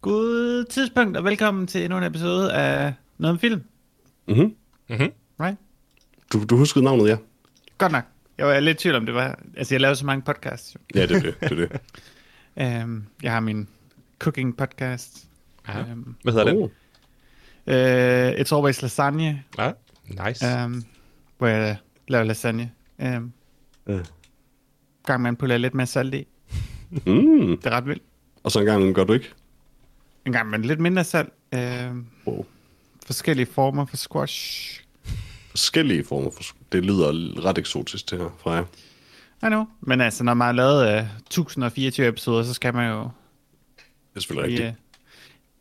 God tidspunkt, og velkommen til endnu en episode af Noget om Film. Mm-hmm. Mm-hmm. Right? Du, du huskede navnet, ja? Godt nok. Jeg var lidt i tvivl om det var... Altså, jeg laver så mange podcasts. Jo. Ja, det er det. det, er det. Um, jeg har min cooking podcast. Ja. Um, Hvad hedder Oh. den? uh, It's Always Lasagne, Ja, nice. um, hvor jeg laver lasagne. Um, Ja. gang man putter lidt mere salt i. Mm. Det er ret vildt. Og så en gang gør du ikke? En gang med lidt mindre salt. Um, Wow. forskellige former for squash. Forskellige former for... Det lyder ret eksotisk, det her fra jer. I know. Men altså, når man har lavet uh, 1024 episoder, så skal man jo Det er selvfølgelig lige, rigtigt.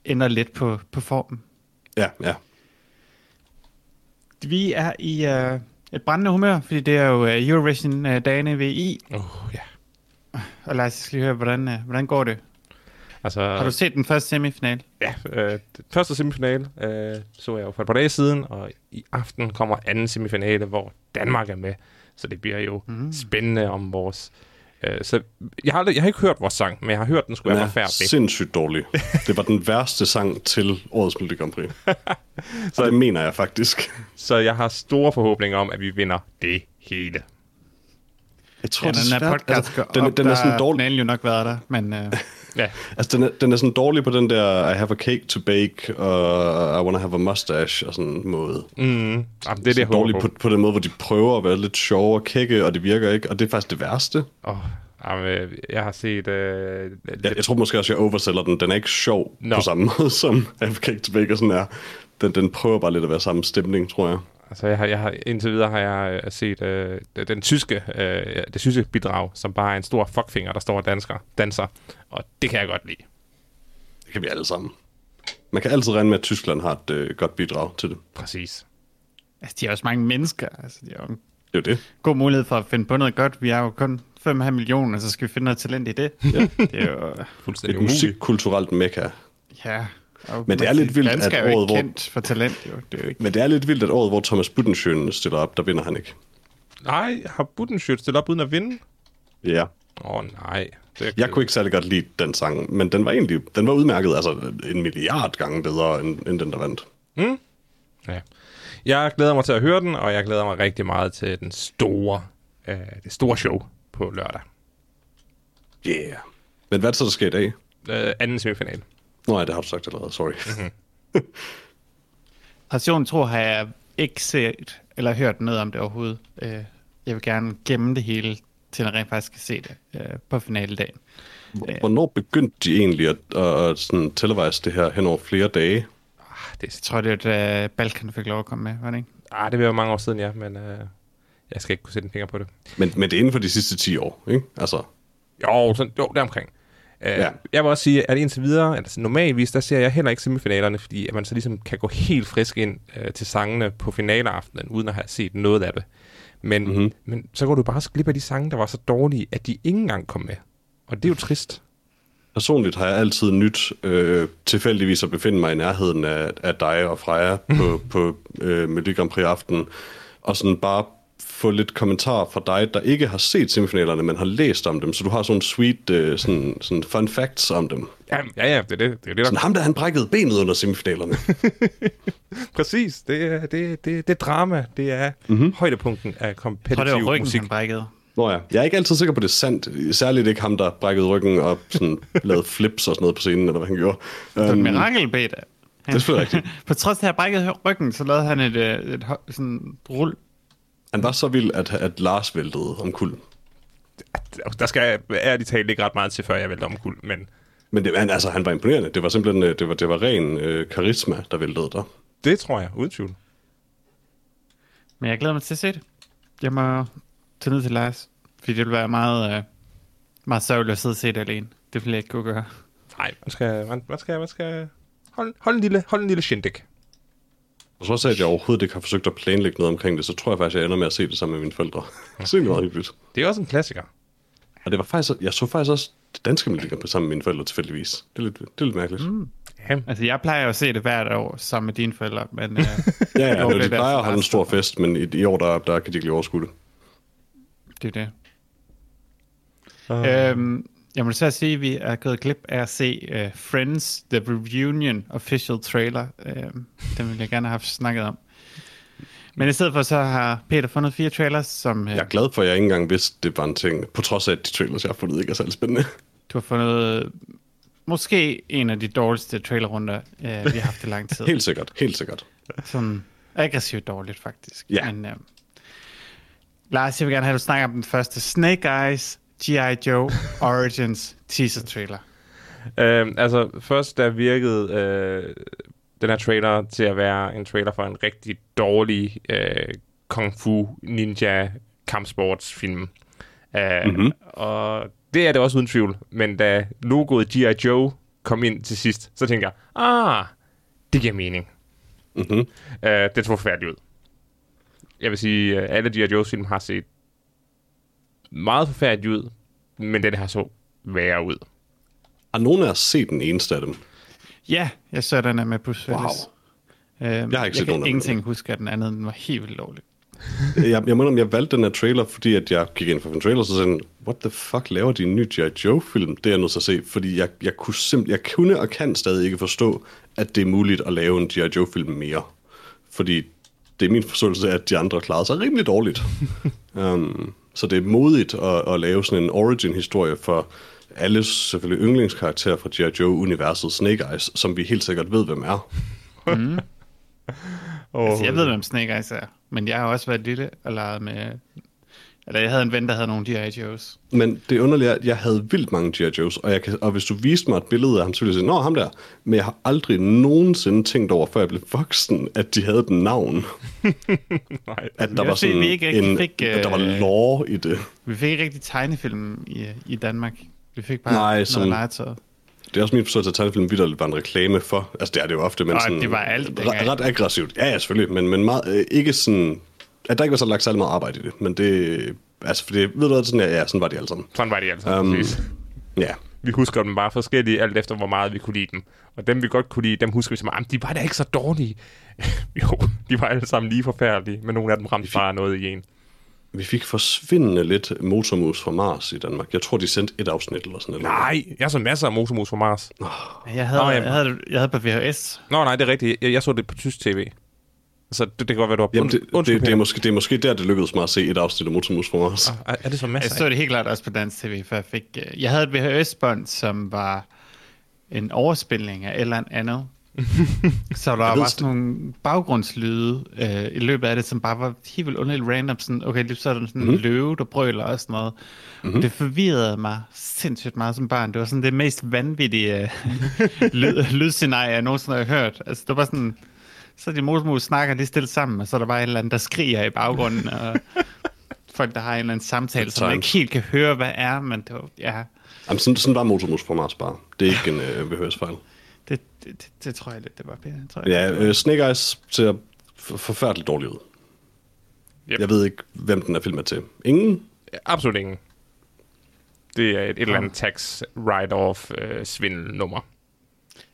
uh, ændre lidt på, på formen. Ja, ja. Vi er i uh, et brændende humør, fordi det er jo uh, Eurovision-dagene ved I. Oh, ja. Og lad os lige høre, hvordan, uh, hvordan går det? Altså, Har du set den første semifinal? ja, øh, den første semifinale øh, så jeg jo for et par dage siden, og i aften kommer anden semifinale, hvor Danmark er med. Så det bliver jo Mm. spændende om vores... Øh, så jeg har, aldrig, jeg har ikke hørt vores sang, men jeg har hørt, den skulle Den være er forfærdelig. sindssygt dårlig. Det var den værste sang til årets Melodi Grand Prix. Så det mener jeg faktisk. Så jeg har store forhåbninger om, at vi vinder det hele. Jeg tror, Ja, det er den svært. podcast Altså, den, op, den er sådan dårlig. finalen jo nok været der, men uh, Ja, Altså, den er, den er sådan dårlig på den der I have a cake to bake, og I wanna have a mustache, og sådan måde. mm, jamen, det er det, jeg dårlig på. på, på den måde, hvor de prøver at være lidt sjove og kække, og det virker ikke, og det er faktisk det værste. Oh, jamen, øh, jeg har set... Øh, Jeg, jeg tror måske også, jeg oversælger den. Den er ikke sjov Nå. på samme måde, som I have a cake to bake og sådan er. Den, den prøver bare lidt at være samme stemning, tror jeg. Altså, jeg har, jeg har, indtil videre har jeg øh, set øh, den tyske, øh, det tyske bidrag, som bare er en stor fuckfinger, der står og dansker, danser. Og det kan jeg godt lide. Det kan vi alle sammen. Man kan altid regne med, at Tyskland har et øh, godt bidrag til det. Præcis. altså, de er også mange mennesker. Altså, de har jo en Det er jo det. god mulighed for at finde på noget godt. Vi er jo kun 5,5 millioner, så skal vi finde noget talent i det. Ja. Det er jo... Fuldstændig Et musikkulturelt mekka. Ja. Og Men det er lidt vildt, at er jo året, ikke kendt for talent, jo. Det er jo ikke... Men det er lidt vildt, at året, hvor Thomas Budensjøen stiller op, der vinder han ikke. Nej, har Budensjøt stillet op uden at vinde? Ja. Åh oh, nej. Det, Jeg kunne ikke særlig godt lide den sang, men den var egentlig den var udmærket altså en milliard gange bedre, end, end den, der vandt. Ja. Jeg glæder mig til at høre den, og jeg glæder mig rigtig meget til den store, øh, det store show på lørdag. Yeah. Men hvad er det så, der sker i dag? Øh, anden semifinal. Nå ja, det har du sagt allerede, sorry. Passion tro har jeg ikke set eller hørt noget om det overhovedet. Øh, Jeg vil gerne gemme det hele, til jeg rent faktisk kan se det øh, på finaledagen. Hvornår begyndte de egentlig at, at, at sådan televise det her hen over flere dage? Ah, det, Jeg tror, det er, at Balkan fik lov at komme med, var det ikke? ah, det være mange år siden, ja, men øh, jeg skal ikke kunne sætte en finger på det. Men, men det er inden for de sidste 10 år, ikke? Altså, Jo, sådan, jo deromkring. Uh, Ja. Jeg vil også sige, at indtil videre, altså normalvis, der ser jeg heller ikke semifinalerne, fordi at man så ligesom kan gå helt frisk ind uh, til sangene på finaleaftenen, uden at have set noget af det. Men, Mhm. mm-hmm. men så går du bare glip af de sange, der var så dårlige, at de ikke engang kom med. Og det er jo trist. personligt har jeg altid nyt øh, tilfældigvis at befinde mig i nærheden af, af dig og Freja på, på øh, Melodi Grand Prix aften, og sådan bare få lidt kommentarer fra dig, der ikke har set semifinalerne, men har læst om dem, så du har sådan sweet øh, sådan, sådan fun facts om dem. Ja, ja, ja det er det. Det er det, der Sådan ham der, han brækkede benet under semifinalerne. Præcis. Det er, det, det, det er drama. Det er mm-hmm. højdepunkten af kompetitiv det var ryggen, musik. han brækkede. Nå ja, jeg er ikke altid sikker på, det er sandt. Særligt ikke ham, der brækkede ryggen og sådan, lavede flips og sådan noget på scenen, eller hvad han gjorde. Det var et Øhm, mirakel, Peter. det er selvfølgelig rigtigt. På trods af, at jeg brækkede ryggen, så lavede han et, øh, et, hø- sådan rul. Han var så vild, at, at Lars væltede om kul. Der skal ærligt talt ikke ret meget til, før jeg vælter om kul, men Men det, han, altså, han var imponerende. Det var simpelthen øh, det var, det var ren øh, karisma, der væltede der. det tror jeg, uden tvivl. Men jeg glæder mig til at se det. Jeg må tage ned til Lars, fordi det vil være meget, øh, meget sørgeligt at sidde og se det alene. Det vil jeg ikke kunne gøre. Nej, man skal, man, man skal, man skal holde, hold en lille, hold en lille shindig. Og så også, at jeg overhovedet ikke har forsøgt at planlægge noget omkring det, så tror jeg faktisk, at jeg ender med at se det sammen med mine forældre. Så det er meget hyggeligt. Det er også en klassiker. Og det var faktisk, jeg så faktisk også det danske Melodi sammen med mine forældre tilfældigvis. Det er lidt, det er lidt mærkeligt. Mm. Ja, Altså, jeg plejer jo at se det hvert år sammen med dine forældre, men... Øh, Ja, ja, er de plejer at holde en stor fest, men i, i år, der, der kan de ikke lige overskue det. det er det. Uh, Øhm, jeg må så sige, at vi er gået glip af at se uh, Friends The Reunion official trailer. Øhm, den ville jeg gerne have haft snakket om. Men i stedet for så har Peter fundet fire trailers, som uh, Jeg er glad for, at jeg ikke engang vidste, det var en ting, på trods af, at de trailers, jeg har fundet, ikke er særlig spændende. du har fundet måske en af de dårligste trailerrunder, uh, vi har haft i lang tid. Helt sikkert, helt sikkert. Sådan aggressivt dårligt, faktisk. Ja. Men, uh, Lars, jeg vil gerne have, at du snakker om den første Snake Eyes G.I. Joe Origins teaser trailer. øh, altså, først der virkede øh, den her trailer til at være en trailer for en rigtig dårlig øh, kung fu ninja kampsportsfilm. Uh, mm-hmm. Og det er det også uden tvivl. Men da logoet G.I. Joe kom ind til sidst, så tænker jeg, ah, det giver mening. Mm-hmm. Uh, det så forfærdeligt ud. Jeg vil sige, at alle G.I. Joe's film har set meget forfærdeligt ud, men den her så værre ud. Har nogen af jer set den eneste af dem? Ja, jeg så den er med Bruce Willis. Wow. Øhm, Jeg har ikke set jeg nogen kan af ingenting huske, at den anden den var helt vildt dårlig. jeg, jeg må om jeg valgte den her trailer, fordi at jeg gik ind for en trailer, så sagde jeg, what the fuck laver de en ny G.I. Joe-film? Det er jeg nødt til at se, fordi jeg, jeg, kunne simp- jeg kunne og kan stadig ikke forstå, at det er muligt at lave en G.I. Joe-film mere. Fordi det er min forståelse af, at de andre klarede sig rimelig dårligt. um, så det er modigt at, at lave sådan en origin-historie for alles selvfølgelig yndlingskarakterer fra G.I. Joe-universet Snake Eyes, som vi helt sikkert ved, hvem er. Oh, Altså, jeg ved, hvem Snake Eyes er, men jeg har også været lille og leget med... Eller jeg havde en ven, der havde nogle G.I. Joes. Men det underlige er, at jeg havde vildt mange G.I. Joes, og, jeg kan, og hvis du viste mig et billede af ham, så ville jeg sige, nå, ham der. Men jeg har aldrig nogensinde tænkt over, før jeg blev voksen, at de havde et navn. Nej. At der Det var sådan vi ikke en, fik, at der var øh, lore i det. Vi fik ikke rigtig tegnefilm i, i Danmark. Vi fik bare Nej, noget sådan- legetøj. Det er også min forståelse, at tegnefilm vidderligt var en reklame for. Altså, det er det jo ofte, men Og sådan... det var alt ret, ret aggressivt. Ja, ja, selvfølgelig. Men, men meget, øh, ikke sådan... At der ikke var så lagt særlig meget arbejde i det. Men det... Altså, for det, ved du hvad, sådan, ja, ja, sådan var de alle sammen. Sådan var de altså. Um, Um, Ja. vi husker dem bare forskellige, alt efter hvor meget vi kunne lide dem. Og dem vi godt kunne lide, dem husker vi som, at de var da ikke så dårlige. jo, de var alle sammen lige forfærdelige, men nogle af dem ramte bare noget i en. Vi fik forsvindende lidt motormus fra Mars i Danmark. Jeg tror, de sendte et afsnit eller sådan noget. Nej, jeg så masser af motormus fra Mars. Jeg havde, Nå, jeg, jamen. havde, jeg havde på VHS. Nå nej, det er rigtigt. Jeg, jeg så det på tysk tv. Så det, det kan godt være, du har... Jamen, det, Und- det, det, er måske, det er måske der, det lykkedes mig at se et afsnit af Motormus fra Mars. Ah, Er det så Jeg masser så af? det helt klart også på dansk tv, for jeg fik... øh, Jeg havde et VHS-bånd, som var en overspilning af et eller andet. så der var st- sådan nogle baggrundslyde øh, i løbet af det, som bare var helt vildt underligt random. Sådan, okay, lige så er der sådan en Mhm. løve, der brøler og sådan noget. Mm-hmm. Det forvirrede mig sindssygt meget som barn. Det var sådan det mest vanvittige øh, lyd, lydscenarie, jeg nogensinde har hørt. Altså, det var sådan... Så de motormus snakker lige stille sammen, og så er der bare et eller andet, der skriger i baggrunden, og folk, der har en eller anden samtale, som man ikke helt kan høre, hvad er, men det var, ja, Jamen, sådan, sådan var Motormus fra Mars bare. Det er ikke en øh, VHS-fejl. det, det, det, det, tror jeg lidt, det var, Peter. Tror jeg. Ja, øh, Snake Eyes ser forfærdeligt dårligt ud. Yep. Jeg ved ikke, hvem den er filmet til. Ingen? Absolut ingen. Det er et, et eller andet tax write-off øh, svindelnummer.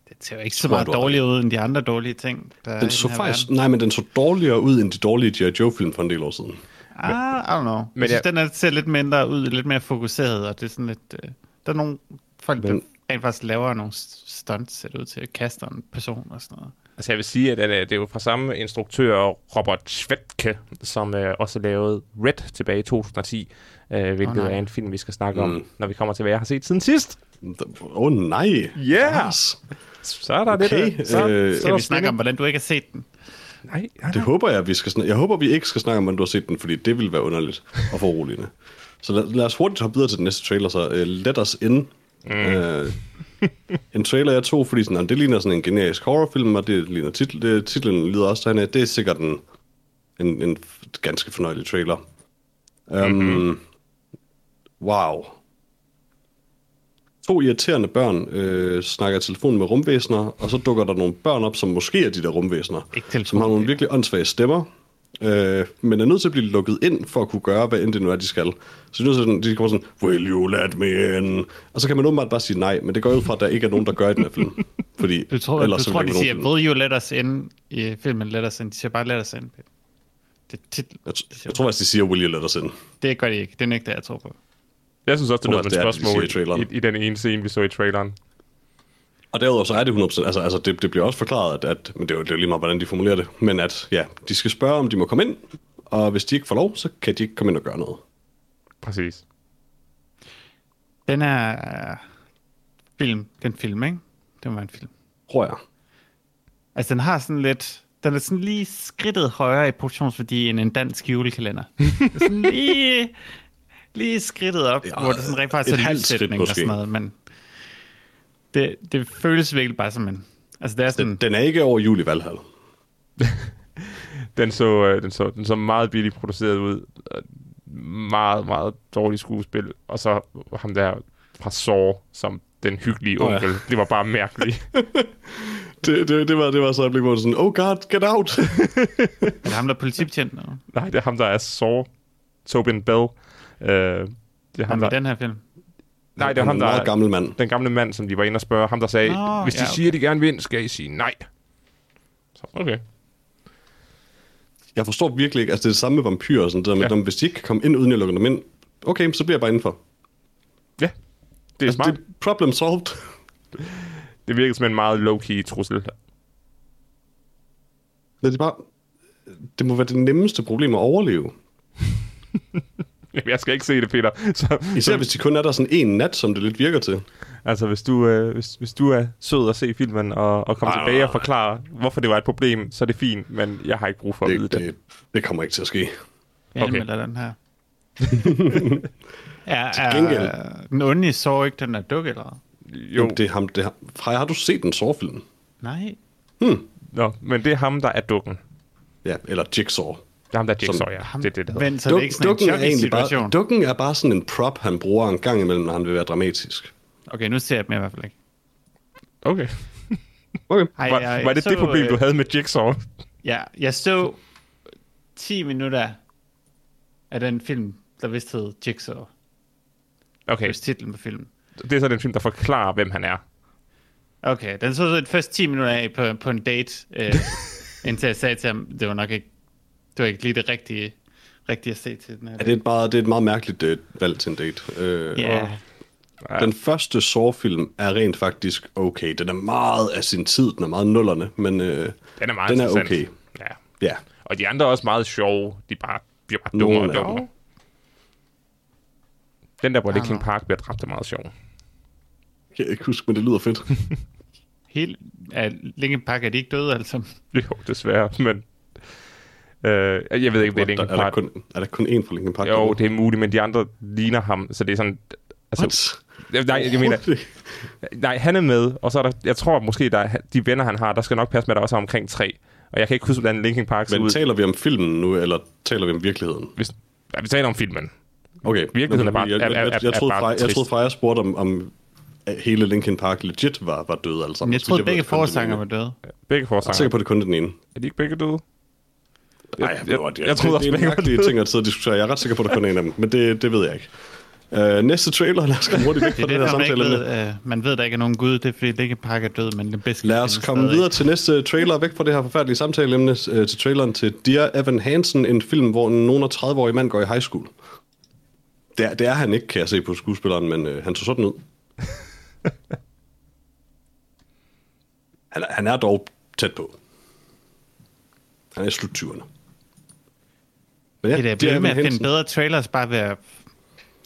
Det ser jo ikke så meget at- dårligere ud end de andre dårlige ting. Der er Den så her faktisk... verden. Nej, men den så dårligere ud end de dårlige G.I. Joe-film for en del år siden. Ah, I don't know. Men jeg synes, jeg- den er, ser lidt mindre ud, lidt mere fokuseret, og det er sådan lidt... Øh, der er nogle folk, der Men- rent faktisk laver nogle stunts, ser det ud til, kaster en person og sådan noget. Altså jeg vil sige, at, at det er jo fra samme instruktør, Robert Schwedke, som øh, også lavede Red tilbage i 2010, øh, hvilket nej. er en film, vi skal snakke om, Mm. når vi kommer til, hvad jeg har set siden sidst. Åh, oh, nej! Yeah! Yes. Så er der Okay, lidt... Så, øh, så Skal er vi der snakke om, hvordan du ikke har set den? Nej, nej, Det nej. håber jeg, vi skal snak- Jeg håber, vi ikke skal snakke om, hvordan du har set den, fordi det vil være underligt og foruroligende. Så lad, lad os hurtigt hoppe videre til den næste trailer, så uh, let os in. Mm. Uh, en trailer, jeg tog, fordi sådan, det ligner sådan en generisk horrorfilm, og det ligner titel, det, titlen lyder også derhen Det er sikkert en, en, en ganske fornøjelig trailer. Um, mm-hmm. Wow. To irriterende børn øh, snakker i telefon med rumvæsener, og så dukker der nogle børn op, som måske er de der rumvæsener, telefon, som har nogle det- virkelig åndssvage stemmer. øh, men er nødt til at blive lukket ind for at kunne gøre, hvad end det nu er, de skal. Så til sådan, de kommer sådan, will you let me in? Og så kan man åbenbart bare sige nej, men det går ud fra, at der ikke er nogen, der gør i den her film. Fordi Du tror, ellers du tror de siger, will you let us in i filmen Let us in? De siger bare let us in. Det, film. jeg, t- jeg tror faktisk, de siger, will you let us in? det gør de ikke. Det er ikke det, jeg tror på. Jeg synes også, det Tror er jeg, noget det er et de i spørgsmål traileren. i, i, den ene scene, vi så i traileren. Og derudover så er det 100%, altså, altså det, det bliver også forklaret, at, at men det er, jo, det er lige meget, hvordan de formulerer det, men at ja, de skal spørge, om de må komme ind, og hvis de ikke får lov, så kan de ikke komme ind og gøre noget. Præcis. Den er film. Den film, ikke? Den var en film. Tror jeg. Altså, den har sådan lidt... Den er sådan lige skridtet højere i produktionsværdi end en dansk julekalender. Er sådan lige, lige skridtet op, Ja, ja, hvor det sådan rent faktisk er skridt lyssætning og sådan noget, men det, det føles virkelig bare som en... Altså, det er sådan... Den, den er ikke over jul i Valhall. Den så, øh, den, så, den så meget billigt produceret ud. Øh, Meget, meget dårligt skuespil. Og så ham der fra Saw, som den hyggelige Åh, ja. onkel. Det var bare mærkeligt. Det, det, det, var, det var så et øjeblik, hvor sådan, oh god, get out! Er det ham, der er politibetjent? Nej, det er ham, der er Saw. Tobin Bell. Øh, det er ham, der... den her film? Nej, det er Han ham, en der meget er gammel mand. den gamle mand, som de var inde og spørge. Ham, der sagde, Nå, hvis de ja, okay. siger, de gerne vil, skal I sige nej. Så, okay. Jeg forstår virkelig ikke, altså det er det samme med vampyrer og sådan der, men Ja. ja. hvis de ikke kan komme ind, uden jeg lukker dem ind, okay, så bliver jeg bare indenfor. Ja, det er Altså, smart. det er problem solved. Det virker som en meget low-key trussel. Det, er bare, det må være det nemmeste problem at overleve. Jamen, Jeg skal ikke se det, Peter. Så, Især så, hvis de kun er der sådan en nat, som det lidt virker til. altså, hvis du, øh, hvis, hvis du er sød at se filmen og, og komme Ej, tilbage og forklare, hvorfor det var et problem, så er det fint, men jeg har ikke brug for at vide Det, det. det, det kommer ikke til at ske. Jeg Okay. anmelder den her. er, er, er den onde så ikke den der dukke, eller? Jo, Jo. Det er ham, det er, ham. Freja, har du set den sårfilm? Nej. Nå, men det er ham, der er dukken. Ja, eller Jigsaw. Det er ham, der er Som- Jigsaw, ja. Ham, Det er det, det. Men så er det ikke sådan en dukken, er egentlig situation. bare, dukken er bare sådan en prop, han bruger en gang imellem, når han vil være dramatisk. Okay, nu ser jeg dem i hvert fald ikke. Okay. Okay. Ej, Var, jeg- var det så, det problem, du øh, havde med Jigsaw? Ja, jeg så 10 minutter af den film, der vist hed Jigsaw. Okay, Hvis titlen på filmen. det er så den film, der forklarer, hvem han er. Okay, den så så de første 10 minutter af på, på en date, øh, indtil jeg sagde til ham, det var nok ikke, det var ikke lige det rigtige, rigtige at se til den her. Ja, det er et meget, det er et meget mærkeligt uh, valg til en date. Uh, Ja, Ja. Den første Saw-film er rent faktisk okay. Den er meget af sin tid, den er meget nullerne, men uh, Den er meget den er okay. Ja. Ja. Og de andre er også meget sjove. De bare, bliver bare dummere og dummere. Den der, hvor Ah, Linkin nå. Park bliver dræbt, er meget sjov. Jeg kan ikke huske, men det lyder fedt. Helt, er Linkin Park, er de ikke døde altså? Jo, desværre, men... Øh, jeg ved ikke, om det er Linkin er, der Park. kun, er der kun én fra Linkin Park? Jo, det er muligt, men de andre ligner ham, så det er sådan... Altså, What? nej, jeg mener, nej, han er med, og så er der, jeg tror måske, der er, de venner, han har, der skal nok passe med, at der også er omkring tre. Og jeg kan ikke huske, hvordan Linkin Park ser Men ud. taler vi om filmen nu, eller taler vi om virkeligheden? Hvis, ja, vi taler om filmen. Okay. Virkeligheden er bare- jeg, jeg, jeg, jeg, troede, Freja, jeg troede Freja spurgte om, om hele Linkin Park legit var, var døde alle sammen. Men jeg troede, begge forsanger var døde. Begge Jeg er forsanger. sikker på, at det kun er den ene. Er de ikke begge døde? Nej, jeg, jeg, jeg, jeg, jeg troede også, det, det er mærkelige ting at sidde og diskutere. Jeg er ret sikker på, at der kun er en af dem, men det, det ved jeg ikke. Uh, næste trailer, lad os komme hurtigt væk Det fra det, det, her man ikke samtale. ved. Øh, man ved, der ikke er nogen gud. Det er, fordi Linkin Park er død, men det bedste Lad os komme videre til næste trailer, væk fra det her forfærdelige samtaleemne, øh, til traileren til Dear Evan Hansen, en film, hvor en nogen 30-årig mand går i high school. Det er, det er han ikke, kan jeg se på skuespilleren, men øh, han så sådan ud. han, er- han er dog tæt på. Han er i slut 20'erne. Men Det er Dear blevet med at finde bedre trailers, bare ved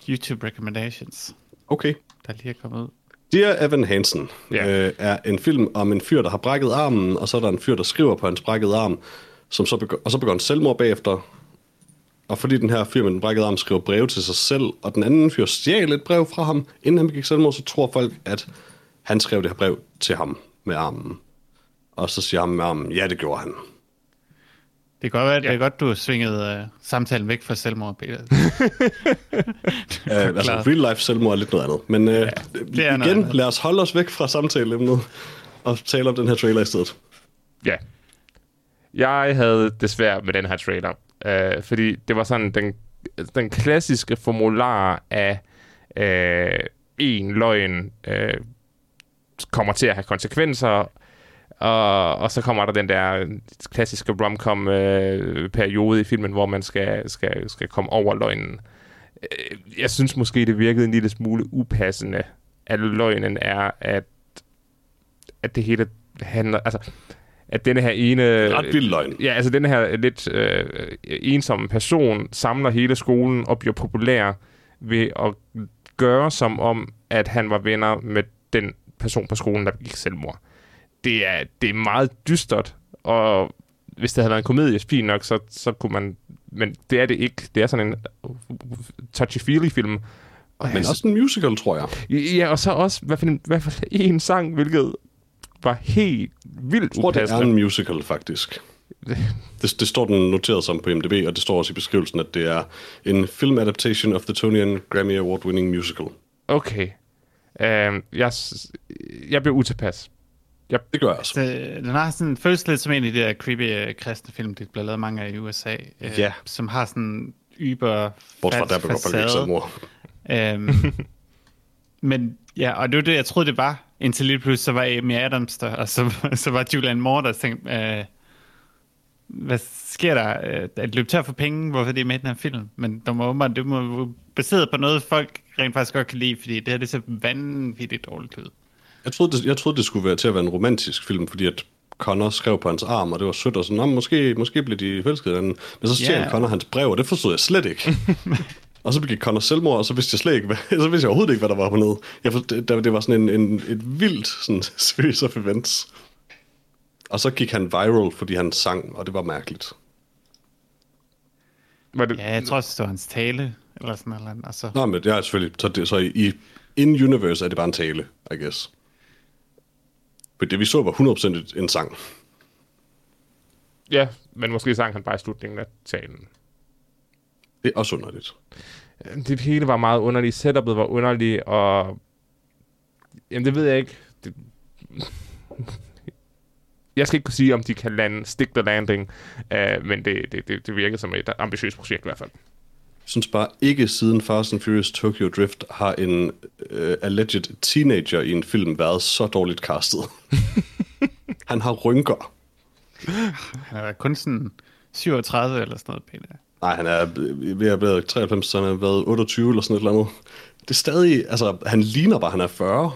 YouTube recommendations, Okay. der lige er kommet ud. Dear Evan Hansen Ja. øh, er en film om en fyr, der har brækket armen, og så er der en fyr, der skriver på hans brækkede arm, som så begår, og så begår han selvmord bagefter. Og fordi den her fyr med den brækkede arm skriver breve til sig selv, og den anden fyr stjal et brev fra ham, inden han begik selvmord, så tror folk, at han skrev det her brev til ham med armen. Og så siger ham med armen, ja, det gjorde han. Det kan godt være, det er godt, du har svinget uh, samtalen væk fra selvmord, Peter. Uh, altså, real life selvmord er lidt noget andet. Men uh, ja, det er noget igen, andet. lad os holde os væk fra samtaleemnet og tale om den her trailer i stedet. Ja. Jeg havde det svært med den her trailer, øh, fordi det var sådan den, den klassiske formular af øh, en løgn øh, kommer til at have konsekvenser, og, og så kommer der den der klassiske romcom-periode øh, i filmen, hvor man skal, skal, skal komme over løgnen. Øh, jeg synes måske, det virkede en lille smule upassende, at løgnen er, at, at det hele handler... Altså, at denne her ene... Ret vild løgn. Ja, altså den her lidt øh, ensomme person samler hele skolen og bliver populær ved at gøre som om, at han var venner med den person på skolen, der begik selvmord. Det er, det er meget dystert, og hvis det havde været en komedie, fint nok, så, så kunne man... Men det er det ikke. Det er sådan en touchy-feely-film. Og men også en musical, tror jeg. Ja, og så også i hvert fald, hvert fald en sang, hvilket var helt vildt Jeg tror, det er en musical, faktisk. Det, det står den noteret som på IMDb, og det står også i beskrivelsen, at det er en film adaptation of the Tony and Grammy Award-winning musical. Okay. Um, jeg, jeg bliver utilpas. Jeg, det gør jeg også. Det, den har sådan føles lidt som en af de der creepy uh, kristne film, det bliver lavet mange af i USA. Uh, ja. Som har sådan yber Bort fra der ikke selvmord. Um, men ja, og det var det, jeg troede, det var, indtil lige pludselig så var Amy Adams der, og så, så var Julian Moore der, og tænkte, uh, hvad sker der? At løbe tør for penge, hvorfor det er med i den her film? Men der må, det må baseret på noget, folk rent faktisk godt kan lide, fordi det her det ser vanvittigt dårligt ud. Jeg troede, det, jeg troede, det skulle være til at være en romantisk film, fordi at Connor skrev på hans arm, og det var sødt, og sådan, måske, måske blev de forelskede Men så stjal yeah. Connor hans brev, og det forstod jeg slet ikke. og så begik Connor selvmord, og så vidste jeg slet ikke, hvad, så vidste jeg overhovedet ikke, hvad der var på nede. Jeg, det, det var sådan en, en, et vildt sådan, series of events. Og så gik han viral, fordi han sang, og det var mærkeligt. Var det... Ja, jeg tror også, det var hans tale, eller sådan noget. Altså. Nå, men det er selvfølgelig, så, det, så i, in universe er det bare en tale, I guess. For det vi så var 100% en sang. Ja, men måske sang han bare i slutningen af talen. Det er også underligt. Det hele var meget underligt. Setupet var underligt, og... Jamen, det ved jeg ikke. Det... Jeg skal ikke kunne sige, om de kan lande, stick the landing, uh, men det, det, det, det virker som et ambitiøst projekt i hvert fald. Jeg synes bare ikke siden Fast and Furious Tokyo Drift har en uh, alleged teenager i en film været så dårligt castet. han har rynker. Han er kun sådan 37 eller sådan noget, Peter. Nej, han er ved at blive 93, så han har været 28 eller sådan et eller andet. Det er stadig, altså, han ligner bare, han er 40.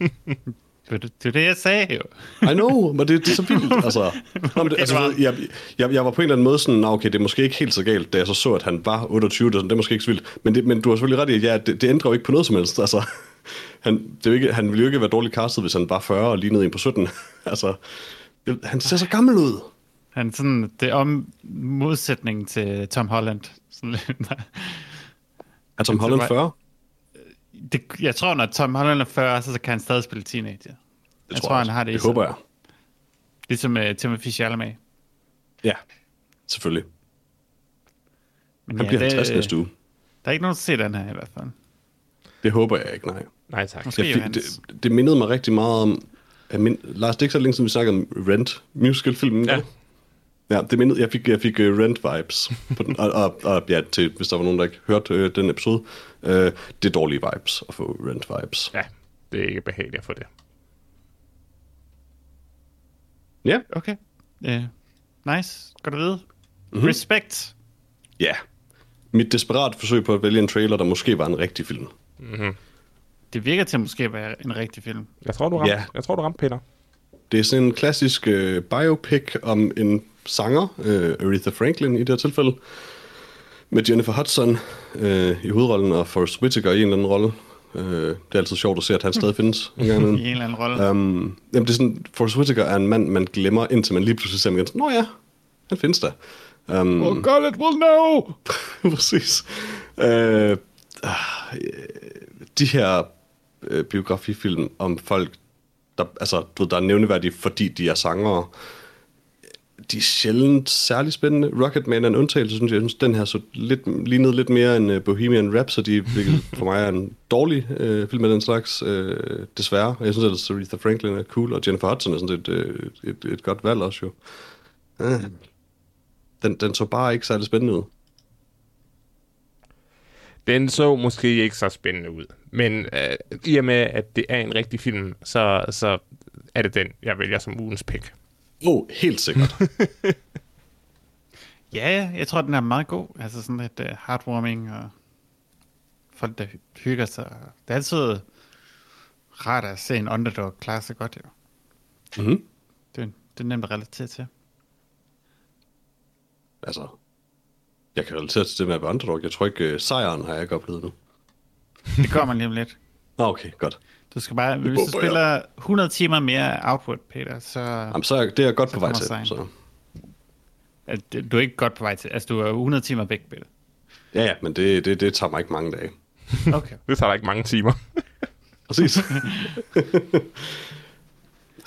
Det, er det, jeg sagde jo. I know, men det, det er så vildt. Altså, Nå, det, altså, jeg, jeg, jeg var på en eller anden måde sådan, okay, det er måske ikke helt så galt, da jeg så så, at han var 28, det, det er måske ikke så vildt. Men, det, men du har selvfølgelig ret i, at ja, det, det ændrer jo ikke på noget som helst. Altså, han, det er jo ikke, han ville jo ikke være dårligt castet, hvis han var 40 og lignede en på 17. altså, det, han ser så gammel ud. Han sådan, det er om modsætning til Tom Holland. Sådan, er Tom Holland 40? Det, jeg tror, når Tom Holland er 40, så, så kan han stadig spille teenager. Det jeg tror, tror han har det. Det håber jeg. Ligesom uh, Timothy Chalamet. Ja, selvfølgelig. Men han ja, bliver 50 næste uge. Der er ikke nogen, der ser den her i hvert fald. Det håber jeg ikke, nej. Nej, tak. jeg fik, det, det mindede mig rigtig meget om... Min, Lars, det er ikke så længe siden, vi snakkede om Rent, musicalfilmen. Ja. Ja, det mindede, jeg fik, jeg fik uh, Rent-vibes. På den, og, og, og, ja, til, hvis der var nogen, der ikke hørte uh, den episode. Uh, det er dårlige vibes at få Rent-vibes. Ja, det er ikke behageligt at få det. Ja. Okay. Yeah. Nice. Godt at vide. Mm-hmm. Respect. Ja. Yeah. Mit desperat forsøg på at vælge en trailer, der måske var en rigtig film. Mm-hmm. Det virker til at måske være en rigtig film. Jeg tror, du ramte, ja. jeg tror, du ramte Peter. Det er sådan en klassisk øh, biopic om en sanger, øh, Aretha Franklin i det her tilfælde, med Jennifer Hudson øh, i hovedrollen og Forrest Whitaker i en eller anden rolle. Øh, det er altid sjovt at se, at han stadig findes. I en eller anden rolle. Um, jamen, det er sådan, Forrest Whitaker er en mand, man glemmer, indtil man lige pludselig ser igen. Nå ja, han findes der. Um, oh God, it will know! præcis. Uh, de her uh, biografifilm om folk, der, altså, du ved, der er nævneværdige, fordi de er sangere, de er sjældent særlig spændende. Rocketman er en undtagelse, synes jeg. jeg synes, den her så lidt, lignede lidt mere en uh, Bohemian Rhapsody, hvilket for mig er en dårlig uh, film af den slags, uh, desværre. Jeg synes, at Aretha Franklin er cool, og Jennifer Hudson er sådan et, uh, et, et, godt valg også jo. Den, den så bare ikke særlig spændende ud. Den så måske ikke så spændende ud. Men øh, i og med, at det er en rigtig film, så, så er det den, jeg vælger som ugens pick. Oh, helt sikkert. Ja, jeg tror, den er meget god. Altså sådan lidt uh, heartwarming, og folk, der hy- hygger sig. Det er altid rart at se en underdog klare sig godt, jo. mm-hmm. Det, er- det er nemt at relatere til. Altså, jeg kan relatere til det med at være underdog. Jeg tror ikke, uh, sejren har jeg ikke oplevet nu. Det kommer lige om lidt. Okay, godt. Du skal bare, hvis du jeg. spiller 100 timer mere output, Peter, så Jamen, så er, det er godt Så på vej til. sejren. Så. at du er ikke godt på vej til. Altså, du er 100 timer væk, Peter. Ja, ja, men det, det, det tager mig ikke mange dage. Okay. Det tager ikke mange timer. Præcis.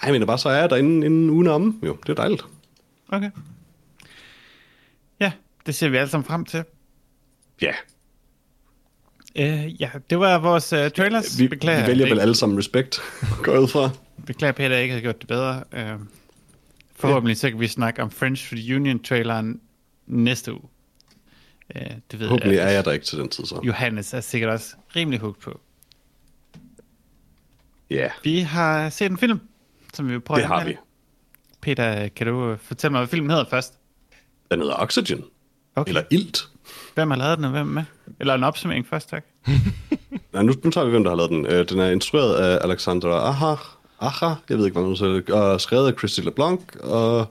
Ej, men det er bare så er jeg der inden, inden ugen om. Jo, det er dejligt. Okay. Ja, det ser vi alle sammen frem til. Ja, Uh, ja, det var vores uh, trailers. vi, Beklager, vi vælger vel alle sammen respekt, går ud fra. Beklager, Peter, jeg ikke havde gjort det bedre. Uh, forhåbentlig så kan vi snakke om French Reunion-traileren næste uge. Uh, det ved Forhåbentlig jeg. er jeg der ikke til den tid, så. Johannes er sikkert også rimelig hooked på. Ja, Vi har set en film, som vi vil prøve det har vi. Peter, kan du øh, fortælle mig, hvad filmen hedder først? Den hedder Oxygen. Okay. Eller Ilt. Hvem har lavet den, og hvem med? Eller en opsummering først, tak. Nej, nu, nu tager vi, hvem der har lavet den. Øh, Den er instrueret af Alexandra Aha, Aha jeg ved ikke, siger, det, og skrevet af Christy LeBlanc, og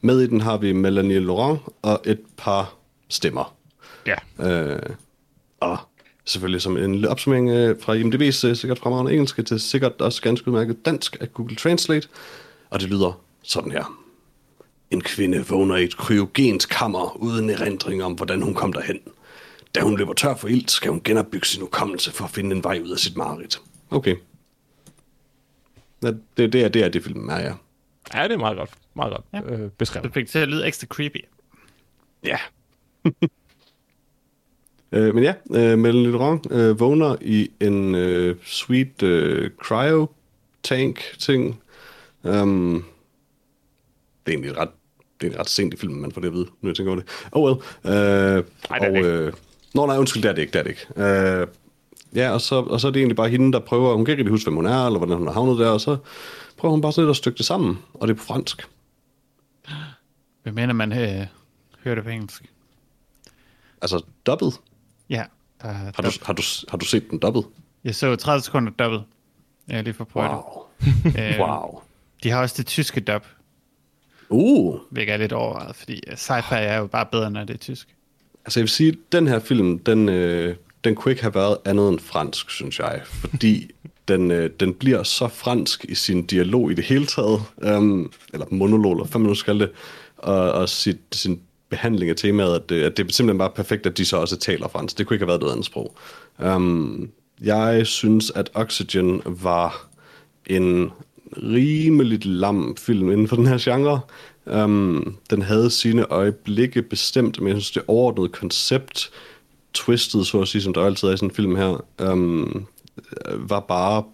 med i den har vi Melanie Laurent og et par stemmer. ja. Øh, og selvfølgelig som en opsummering øh, fra IMDb's øh, sikkert fremragende engelske til sikkert også ganske udmærket dansk af Google Translate. Og det lyder sådan her. En kvinde vågner i et kryogent kammer uden erindring om, hvordan hun kom derhen. Da hun løber tør for ilt, skal hun genopbygge sin hukommelse for at finde en vej ud af sit mareridt. Okay. Ja, det, det, er, det er det, filmen er, ja. Ja, det er meget godt, meget godt Ja. øh, beskrevet. Det fik til at lyde ekstra creepy. Ja. øh, men ja, øh, Melanie Laurent øh, vågner i en øh, sweet øh, cryo-tank-ting. Um, det er egentlig ret, det er ret sent i filmen, man får det at vide, når jeg tænker over det. Oh well. Øh, Ej, det er og, det ikke. øh, Nå nej, undskyld, det er det ikke, det er det ikke. Øh, ja, og så, og så er det egentlig bare hende, der prøver, hun kan ikke rigtig huske, hvem hun er, eller hvordan hun har havnet der, og så prøver hun bare sådan lidt at stykke det sammen, og det er på fransk. Hvem mener man øh, hører det på engelsk? Altså, dobbelt. Ja, der, Har der, du, har, du, har du set den dobbelt? jeg så 30 sekunder dobbelt. Jeg er lige for prøve Wow. det. Øh, Wow. De har også det tyske dub, Uh. hvilket er lidt overvejet, fordi øh, sci-fi er jo bare bedre, når det er tysk. Altså jeg vil sige, den her film, den, øh, den kunne ikke have været andet end fransk, synes jeg. Fordi den, øh, den bliver så fransk i sin dialog i det hele taget. Um, eller monolog, eller hvad man nu skal det. Og, og sit, sin behandling af temaet, at det, at det er simpelthen bare perfekt, at de så også taler fransk. Det kunne ikke have været noget andet sprog. Um, jeg synes, at Oxygen var en rimeligt lam film inden for den her genre. Um, den havde sine øjeblikke bestemt, men jeg synes, det overordnede koncept, twistet, så at sige, som der altid er i sådan en film her, um, var bare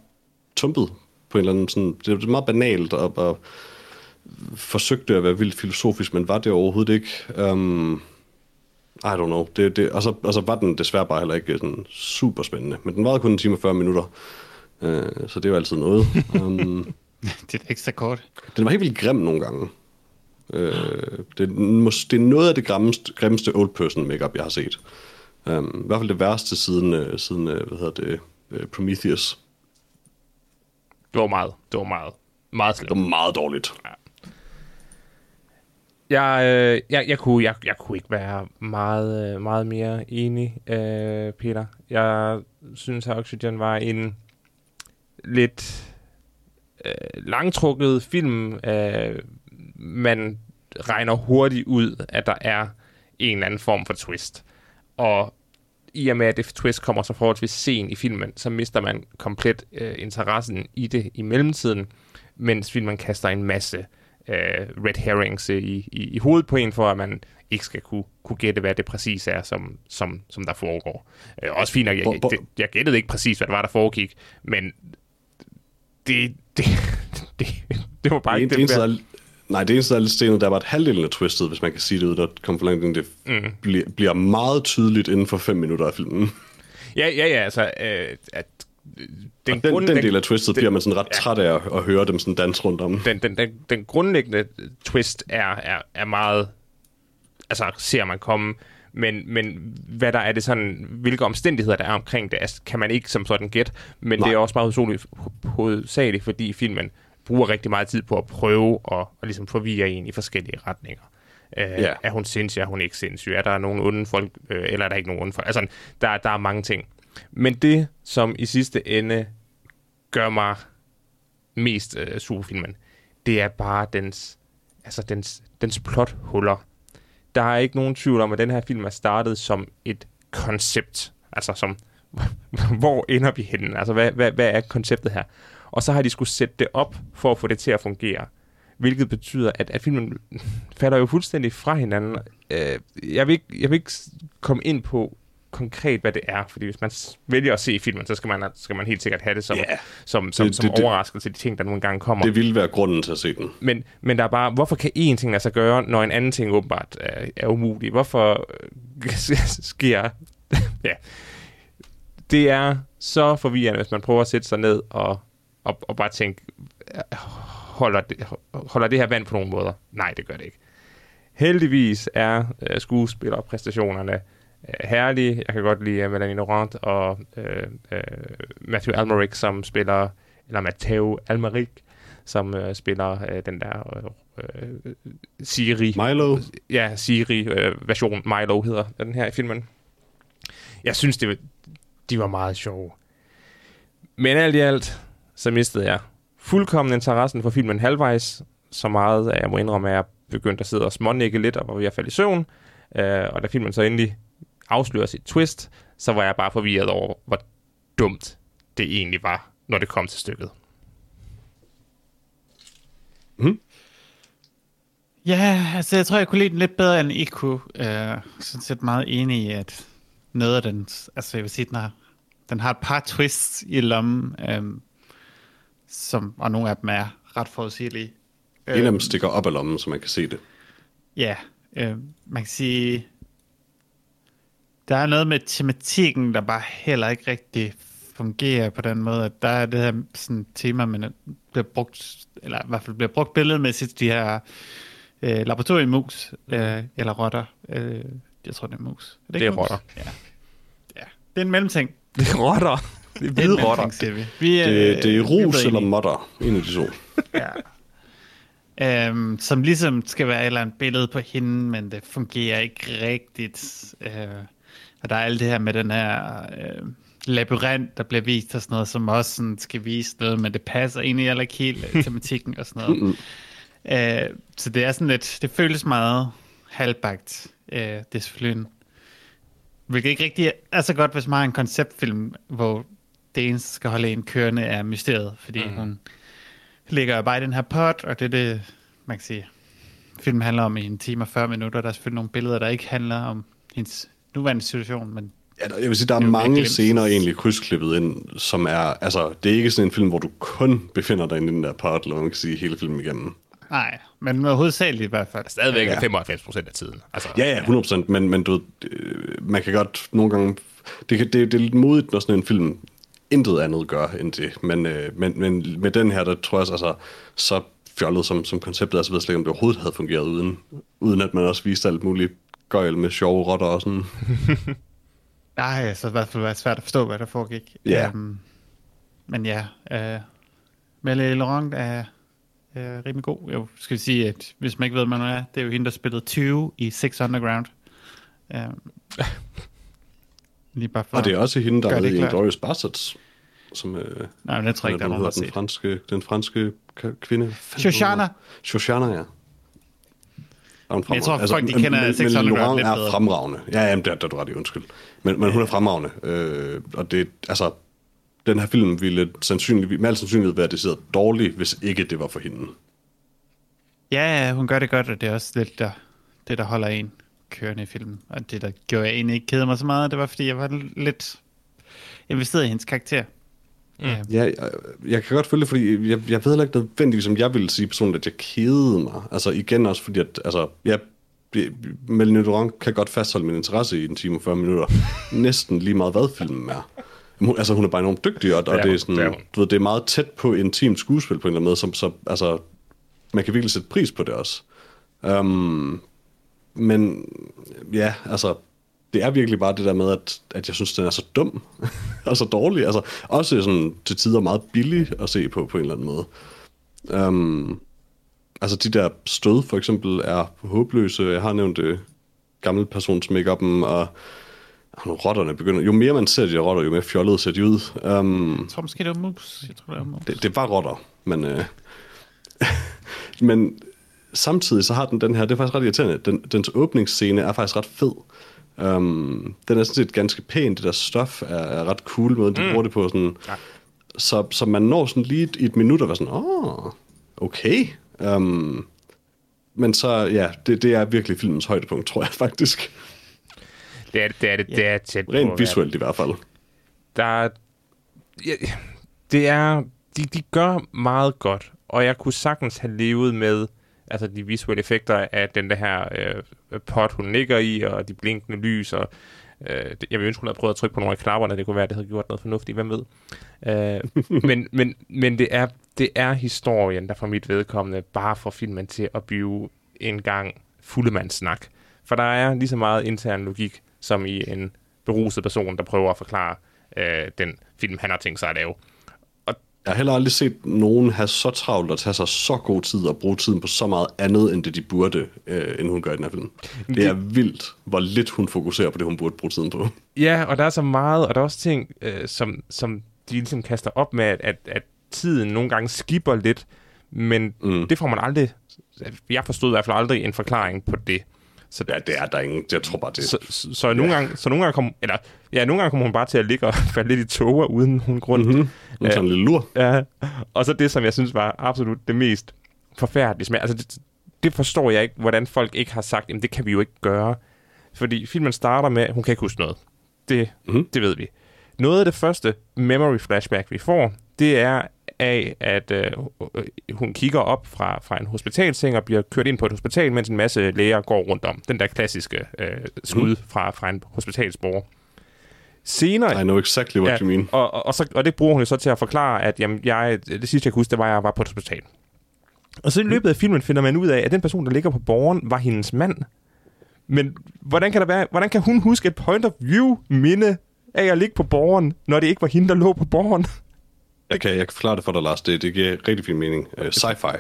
tumpet på en eller anden sådan, det var meget banalt og, og forsøgte at være vildt filosofisk, men var det overhovedet ikke. Um, I don't know. Det, det, og, så, og så var den desværre bare heller ikke sådan super spændende. Men den varede kun en time og 40 minutter. Uh, så det jo altid noget. Um, det er et ekstra kort. den var helt vildt grim nogle gange. Øh, det, er mås- det er noget af det grimmeste, grimmeste old person makeup jeg har set. Um, I hvert fald det værste siden, uh, siden uh, hvad hedder det, uh, Prometheus. Det var meget, det var meget, meget slemt. Det var meget dårligt. Jeg, øh, jeg, jeg, kunne, jeg, jeg kunne ikke være meget, meget mere enig, øh, Peter. Jeg synes, at Oxygen var en lidt øh, langtrukket film. Øh, man regner hurtigt ud, at der er en eller anden form for twist. Og i og med, at det twist kommer så forholdsvis sent i filmen, så mister man komplet øh, interessen i det i mellemtiden, mens filmen kaster en masse øh, red herrings i, i, i hovedet på en, for at man ikke skal kunne, kunne gætte, hvad det præcis er, som, som, som der foregår. Øh, også fint, at jeg, jeg, jeg gættede ikke præcis, hvad det var, der foregik, men det, det, det, det var bare Det, ikke det, eneste, Nej, det eneste, der er lidt stenet, der var et halvdelen af twistet, hvis man kan sige det ud, der kom for langt ind. Det mm. bliver, bliver meget tydeligt inden for fem minutter af filmen. Ja, ja, ja, altså, øh, at den, den, grund, den del af twistet den, bliver man sådan ret ja. træt af at, at høre dem sådan danse rundt om. Den, den, den, den grundlæggende twist er, er, er meget, altså ser man komme, men, men hvad der er det sådan, hvilke omstændigheder der er omkring det, altså, kan man ikke som sådan gætte, men Nej. det er også meget hovedsageligt, fordi filmen bruger rigtig meget tid på at prøve at, at ligesom forvirre en i forskellige retninger. Øh, ja. Er hun sindssyg, er hun ikke sindssyg? Er der nogen onde folk, øh, eller er der ikke nogen onde folk? Altså, der, der er mange ting. Men det, som i sidste ende gør mig mest øh, superfilmen, det er bare dens, altså dens, dens plothuller. Der er ikke nogen tvivl om, at den her film er startet som et koncept. Altså som, hvor ender vi henne? Altså hvad, hvad, hvad er konceptet her? Og så har de skulle sætte det op for at få det til at fungere. Hvilket betyder, at, at filmen falder jo fuldstændig fra hinanden. Øh, jeg, vil ikke, jeg vil ikke komme ind på konkret, hvad det er. Fordi hvis man vælger at se filmen, så skal man, skal man helt sikkert have det som, yeah. som, som, det, som det, overraskelse, de ting, der nogle gange kommer. Det vil være grunden til at se den. Men, men der er bare, hvorfor kan én ting lade sig gøre, når en anden ting åbenbart er, er umulig? Hvorfor øh, sker... ja. Det er så forvirrende, hvis man prøver at sætte sig ned og, og, og bare tænke, holder det, holder det her vand på nogle måder? Nej, det gør det ikke. Heldigvis er uh, skuespillerpræstationerne uh, herlige. Jeg kan godt lide uh, Melanie Laurent og uh, uh, Matthew Almeric, som spiller, eller Matteo Almeric, som uh, spiller uh, den der uh, Siri. Milo? Ja, Siri-version. Uh, Milo hedder den her i filmen. Jeg synes, det var, de var meget sjove. Men alt i alt, så mistede jeg fuldkommen interessen for filmen halvvejs. Så meget, at jeg må indrømme, at jeg begyndte at sidde og smånikke lidt, og var ved at falde i søvn. Øh, og da filmen så endelig afslører sit twist, så var jeg bare forvirret over, hvor dumt det egentlig var, når det kom til stykket. Mm. Ja, altså jeg tror, jeg kunne lide den lidt bedre, end I kunne. Øh, sådan set meget enig i, at noget af den, altså jeg vil sige, den har, den har et par twists i lommen. Øh, som, og nogle af dem er ret forudsigelige. En af dem øhm, stikker op af lommen, så man kan se det. Ja, øh, man kan sige, der er noget med tematikken, der bare heller ikke rigtig fungerer på den måde, at der er det her sådan, tema, men bliver brugt, eller i hvert fald bliver brugt billedmæssigt, de her øh, laboratoriemus, øh, eller rotter. Øh, jeg tror, det er mus. Er det, det er rotter. Ja. ja. Det er en mellemting. Det er rotter. Det er hvide rotter. Siger vi. vi er, det, det er rus eller modder, en af de to. ja. Um, som ligesom skal være et eller andet billede på hende, men det fungerer ikke rigtigt. Uh, og der er alt det her med den her uh, labyrint, der bliver vist og sådan noget, som også sådan skal vise noget, men det passer egentlig heller ikke helt uh, tematikken og sådan noget. Mm-hmm. Uh, så det er sådan lidt, det føles meget halvbagt. Uh, det er selvfølgelig en, hvilket ikke rigtig er så godt, hvis man har en konceptfilm, hvor det eneste, skal holde en kørende, er mysteriet, fordi mm. hun ligger bare i den her pot, og det er det, man kan sige, filmen handler om i en time og 40 minutter. Der er selvfølgelig nogle billeder, der ikke handler om hendes nuværende situation, men Ja, jeg vil sige, der er, er mange scener egentlig krydsklippet ind, som er, altså, det er ikke sådan en film, hvor du kun befinder dig i den der part, eller man kan sige, hele filmen igennem. Nej, men hovedsageligt i hvert fald. Stadigvæk ja. 95 procent af tiden. Altså, ja, ja, 100 procent, men, men du ved, øh, man kan godt nogle gange, det, det, det er lidt modigt, når sådan en film intet andet gør end det. Men, øh, men, men med den her, der tror jeg altså, så fjollet som, som konceptet, altså ved slet ikke, om det overhovedet havde fungeret uden, uden at man også viste alt muligt gøjl med sjove rotter og sådan. Nej, så i hvert fald været svært at forstå, hvad der foregik. Ja. Um, men ja, uh, Melle Laurent er uh, rimelig god. Jeg skal sige, at hvis man ikke ved, hvad man er, det er jo hende, der spillede 20 i Six Underground. Um, Lige bare for og det er også hende, der er med i Glorious Bastards. Som, øh, Nej, men det tror jeg ikke, der er nogen, der den franske, den franske kvinde. Shoshana. Shoshana, ja. Jeg tror, altså, folk, de kender 600 men, men er fremragende. Ja, jamen, det er du ret i, undskyld. Men, men hun er fremragende. Øh, og det, altså, den her film ville sandsynlig, med al sandsynlighed være decideret dårlig, hvis ikke det var for hende. Ja, hun gør det godt, og det er også lidt der, det, der holder en kørende i filmen. Og det, der gjorde jeg egentlig ikke kede mig så meget, det var, fordi jeg var lidt investeret i hendes karakter. Mm. Ja, jeg, jeg kan godt følge det, fordi jeg, jeg ved heller ikke nødvendigvis, om jeg ville sige personligt, at jeg kedede mig. Altså igen også fordi, at altså, jeg Melanie Durant kan godt fastholde min interesse i en time og 40 minutter. Næsten lige meget, hvad filmen er. Hun, altså, hun er bare enormt dygtig, og, og det, er sådan, det, er du ved, det er meget tæt på intimt skuespil på en eller anden måde, som, så, altså, man kan virkelig sætte pris på det også. Um, men ja, altså, det er virkelig bare det der med, at, at jeg synes, den er så dum og så dårlig. Altså, også sådan til tider meget billig at se på, på en eller anden måde. Um, altså de der stød for eksempel er håbløse. Jeg har nævnt det øh, gamle persons make og nu rotterne begynder... Jo mere man ser de rotter, jo mere fjollet ser de ud. Um, jeg tror måske, det var mus. Jeg tror, det, var mus. Det, det var rotter, men... Uh, men samtidig så har den den her... Det er faktisk ret irriterende. Den, dens åbningsscene er faktisk ret fed. Um, den er sådan set ganske pæn. Det der stof er, er ret cool måde, de mm. bruger det på. Sådan, ja. så, så man når sådan lige et, et minut og var sådan, åh, oh, okay. Um, men så, ja, det, det er virkelig filmens højdepunkt, tror jeg faktisk. Det er det, er, det, det er tæt Rent på, visuelt i hvert fald. Der er, ja, det er, de, de gør meget godt, og jeg kunne sagtens have levet med altså de visuelle effekter af den der her øh, pot, hun ligger i, og de blinkende lys, og øh, jeg vil ønske, hun havde prøvet at trykke på nogle af knapperne, det kunne være, at det havde gjort noget fornuftigt, hvem ved. Øh, men, men, men det er det er historien, der for mit vedkommende bare får filmen til at blive en gang fuldemandssnak. For der er lige så meget intern logik, som i en beruset person, der prøver at forklare øh, den film, han har tænkt sig at lave. Og jeg har heller aldrig set nogen have så travlt at tage sig så god tid og bruge tiden på så meget andet, end det de burde, øh, end hun gør i den her film. Det, det er vildt, hvor lidt hun fokuserer på det, hun burde bruge tiden på. Ja, og der er så meget, og der er også ting, øh, som, som de ligesom kaster op med, at, at, at tiden nogle gange skipper lidt, men mm. det får man aldrig... Jeg forstod i hvert fald aldrig en forklaring på det. Så, ja, det er der ingen. Jeg tror bare, det Så, så, så, nogle, ja. gange, så nogle gange kom, eller, ja, nogle gange kommer hun bare til at ligge og falde lidt i toger uden hun grund. Mm-hmm. Ja, sådan en lille lur. Ja, og så det, som jeg synes var absolut det mest forfærdelige. Altså, det, det forstår jeg ikke, hvordan folk ikke har sagt, jamen det kan vi jo ikke gøre. Fordi filmen starter med, at hun kan ikke huske noget. Det, mm-hmm. det ved vi. Noget af det første memory flashback, vi får, det er, af, at øh, hun kigger op fra, fra en hospitalseng og bliver kørt ind på et hospital, mens en masse læger går rundt om. Den der klassiske øh, skud mm. fra, fra en hospitalsborger. Senere... I know exactly what ja, you mean. Og, og, og, så, og det bruger hun jo så til at forklare, at jamen, jeg, det sidste, jeg kunne huske, det var, at jeg var på et hospital. Og så i løbet af filmen finder man ud af, at den person, der ligger på borgeren, var hendes mand. Men hvordan kan, der være, hvordan kan hun huske et point of view minde af at ligge på borgeren, når det ikke var hende, der lå på borgeren? Jeg kan, jeg kan forklare det for dig, Lars. Det, det giver rigtig fin mening. Uh, sci-fi.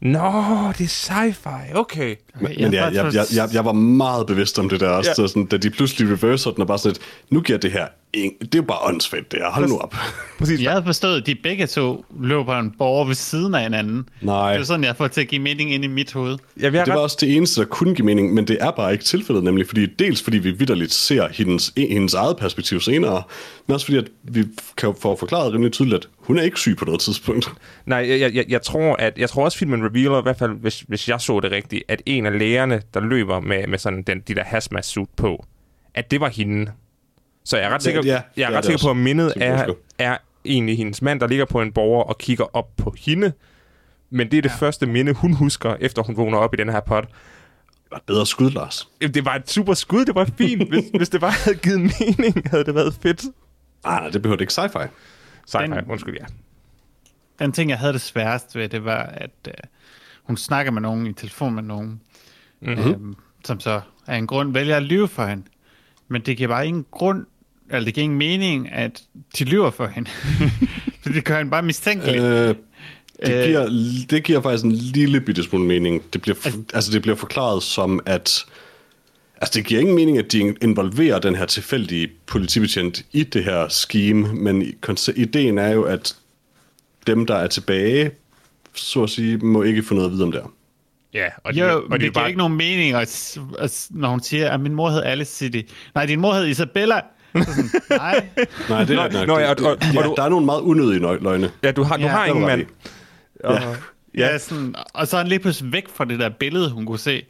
Nå, det er sci-fi. Okay. Men, men ja, jeg, jeg, jeg, jeg var meget bevidst om det der også. Ja. Så sådan, da de pludselig reverser den, og bare sådan et, nu giver det her... En, det er jo bare åndssvagt, det her. Hold nu op. Præcis. Jeg havde forstået, at de begge to løb på en borger ved siden af hinanden. Nej. Det er sådan, jeg får til at give mening ind i mit hoved. Ja, det ret... var også det eneste, der kunne give mening, men det er bare ikke tilfældet, nemlig fordi, dels fordi vi vidderligt ser hendes, hendes eget perspektiv senere, men også fordi, at vi kan få forklaret rimelig tydeligt, at hun er ikke syg på noget tidspunkt. Nej, jeg, jeg, jeg, tror, at, jeg tror også, filmen revealer, i hvert fald hvis, hvis jeg så det rigtigt, at en af lægerne, der løber med, med sådan den, de der hazmat suit på, at det var hende. Så jeg er ret sikker, ja, jeg er ret sikker på, at mindet er, er egentlig hendes mand, der ligger på en borger og kigger op på hende. Men det er det ja. første minde, hun husker, efter hun vågner op i den her pot. Det var et bedre skud, Lars. Det var et super skud, det var fint. hvis, hvis det bare havde givet mening, havde det været fedt. Ah, nej, det behøver ikke sci-fi. Sci-fi, undskyld, ja. Den ting, jeg havde det sværest ved, det var, at uh, hun snakker med nogen i telefon med nogen, mm-hmm. øhm, som så af en grund vælger at lyve for hende. Men det giver bare ingen grund, eller det giver ingen mening, at de lyver for hende. for det gør hende bare mistænkelig. Øh, det, giver, øh, det giver faktisk en lille bitte smule mening. Det bliver, altså, altså det bliver forklaret som, at Altså, det giver ingen mening, at de involverer den her tilfældige politibetjent i det her scheme, men ideen er jo, at dem, der er tilbage, så at sige, må ikke få noget at vide om det Ja, og, jo, og det, det giver bare... ikke nogen mening, at, at, når hun siger, at min mor hed Alice City. Nej, din mor hed Isabella. Sådan, nej. nej, det er nok. Nå, ja, og, og, ja, du, der er nogle meget unødige løgne. Ja, du har, du ja, har ingen mand. Ja. ja, sådan, og så er han lige pludselig væk fra det der billede, hun kunne se.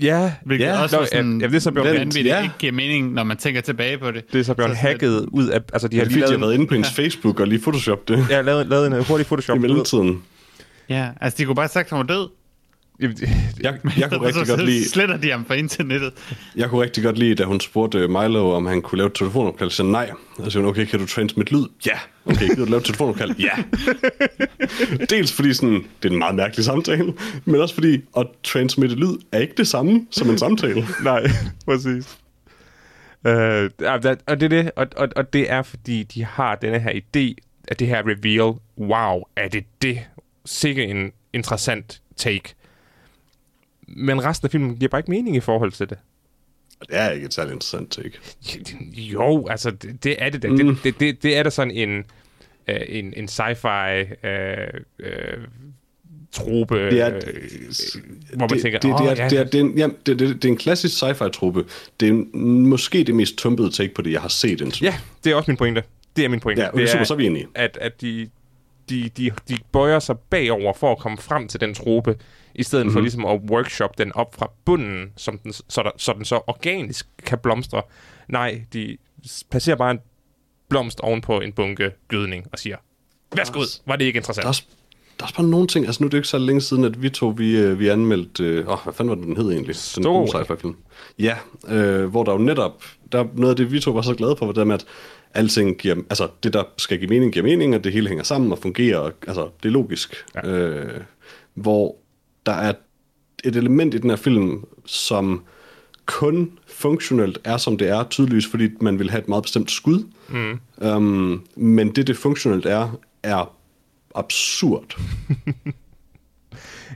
Ja, Hvilket Ja, også Nå, sådan, ja, ja, det er så blevet- vanvittigt ja. ikke giver mening, når man tænker tilbage på det. det er så blevet Så sådan hacket ud af... Altså, de Det har er lige fordi, de har lavet, været inde på hendes Facebook og lige photoshoppet det ja, lavet, lavet en hurtig Photoshop. i mellemtiden. Ja, altså de kunne bare have sagt, at han var død. Jeg, jeg, kunne rigtig så godt lide, sletter de ham fra internettet. jeg kunne rigtig godt lide, da hun spurgte Milo, om han kunne lave et telefonopkald. Så nej. Og så hun, okay, kan du transmit lyd? Ja. Okay, kan du lave et telefonopkald? Ja. Dels fordi sådan, det er en meget mærkelig samtale, men også fordi at transmitte lyd er ikke det samme som en samtale. Nej, præcis. Øh, og det er det, og, og, og det er fordi, de har denne her idé, at det her reveal, wow, er det det? Sikke en interessant take. Men resten af filmen giver bare ikke mening i forhold til det. Og det er ikke et særligt interessant take. Jo, altså, det, det er det da. Mm. Det, det, det, det er da sådan en, øh, en, en sci-fi øh, øh, trope, Det er- øh, hvor man det, tænker, det, er, ja, det, er, det, er en, ja, det, det, det er en klassisk sci-fi truppe. Det er en- måske det mest tumpede take på det, jeg har set indtil. ja, det er også min pointe. Det er min pointe. Ja, okay, det super, så er vi enige. at, at de, de, de, de bøjer sig bagover for at komme frem til den trope, i stedet mm-hmm. for ligesom at workshop den op fra bunden, som den, så, der, så den så organisk kan blomstre. Nej, de placerer bare en blomst ovenpå en bunke gødning og siger, værsgo ud, var det ikke Der er, interessant? der er også bare nogle ting, altså nu er det ikke så længe siden, at vi to, vi, øh, vi anmeldte, øh, åh, hvad fanden var det, den hed egentlig? Den gode sci-fi film. Ja, øh, hvor der jo netop, der er noget af det, vi to var så glade for, var det med, at alting giver, altså det, der skal give mening, giver mening, at det hele hænger sammen og fungerer, og, altså det er logisk. Ja. Øh, hvor der er et element i den her film, som kun funktionelt er, som det er, tydeligvis fordi man vil have et meget bestemt skud. Mm. Um, men det, det funktionelt er, er absurd.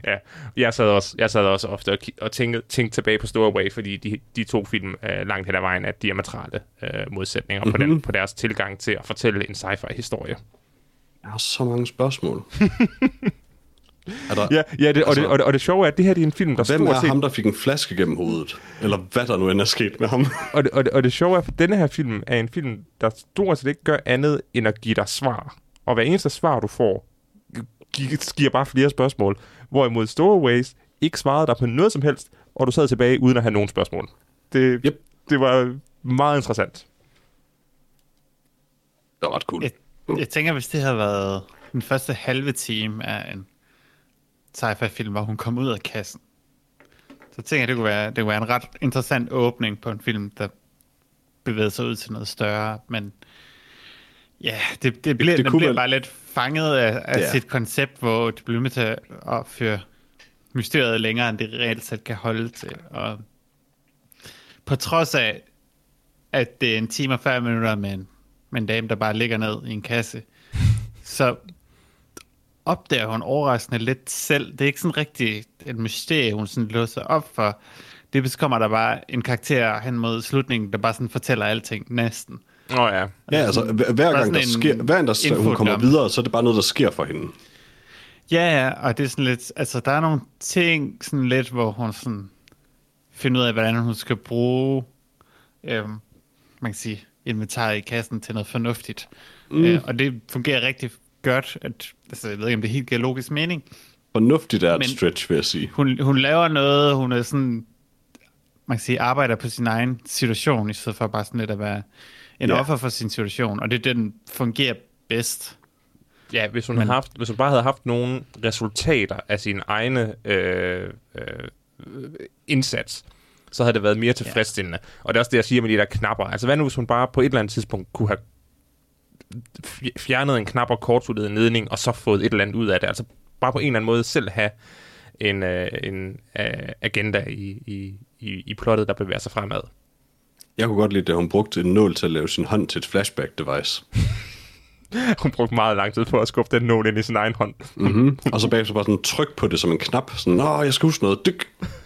Ja, jeg sad også, jeg sad også ofte og, og tænkte, tænkte tilbage på Stowaway, fordi de, de to film øh, langt hen ad vejen er diametrale øh, modsætninger mm-hmm. på, den, på deres tilgang til at fortælle en sci-fi historie. Jeg har så mange spørgsmål. er der, Ja, ja det, og, Altså- det, og, det, og det sjove er, at det her det er en film, der Hvem stort er set... ham, der fik en flaske gennem hovedet? Eller hvad der nu end er sket med ham? Og det, og, det, og det sjove er, at denne her film er en film, der stort set ikke gør andet, end at give dig svar. Og hver eneste svar, du får, gi- giver bare flere spørgsmål. Hvorimod Stowaways ikke svarede dig på noget som helst, og du sad tilbage uden at have nogen spørgsmål. Det, Yep. det var meget interessant. Det var ret cool. Jeg, jeg tænker, hvis det havde været den første halve time af en sci-fi-film, hvor hun kom ud af kassen, så tænker jeg, det kunne være, det kunne være en ret interessant åbning på en film, der bevægede sig ud til noget større, men ja, det, det, bliver, det det, det kunne bliver bare lidt fanget af, af Ja. sit koncept, hvor det bliver med til at føre mysteriet længere, end det reelt set kan holde til. Og på trods af, at det er en time og 40 minutter med en, med en dame, der bare ligger ned i en kasse, så opdager hun overraskende lidt selv. Det er ikke sådan rigtig et mysterie, hun sådan låser op for. Det kommer der bare en karakter hen mod slutningen, der bare sådan fortæller alting næsten. Åh oh, ja. Ja, altså hver, hver gang der sker, hver gang der, hun kommer videre, så er det bare noget, der sker for hende. Ja, ja, og det er sådan lidt, altså der er nogle ting sådan lidt, hvor hun sådan finder ud af, hvordan hun skal bruge, øhm, man kan sige, inventaret i kassen til noget fornuftigt. Mm. Øh, og det fungerer rigtig godt, at, altså jeg ved ikke, om det helt giver logisk mening. Fornuftigt er et Men- stretch, vil jeg sige. Hun, hun laver noget, hun er sådan, man kan sige, arbejder på sin egen situation, i stedet for bare sådan lidt at være en Ja. offer for sin situation, og det er den fungerer bedst. Ja, hvis hun, Men- havde haft, hvis hun bare havde haft nogle resultater af sin egne øh, øh, indsats, så havde det været mere tilfredsstillende. Ja. Og det er også det, jeg siger med de der knapper. Altså hvad nu, hvis hun bare på et eller andet tidspunkt kunne have fj- fjernet en knap og kortsluttet en ledning, og så fået et eller andet ud af det. Altså bare på en eller anden måde selv have en, øh, en øh, agenda i, i, i, i plottet, der bevæger sig fremad. Jeg kunne godt lide, at hun brugte en nål til at lave sin hånd til et flashback-device. Hun brugte meget lang tid på at skubbe den nål ind i sin egen hånd. Mm-hmm. Og så bagefter bare sådan tryk på det som en knap. Sådan, åh, jeg skal huske noget. Dyk.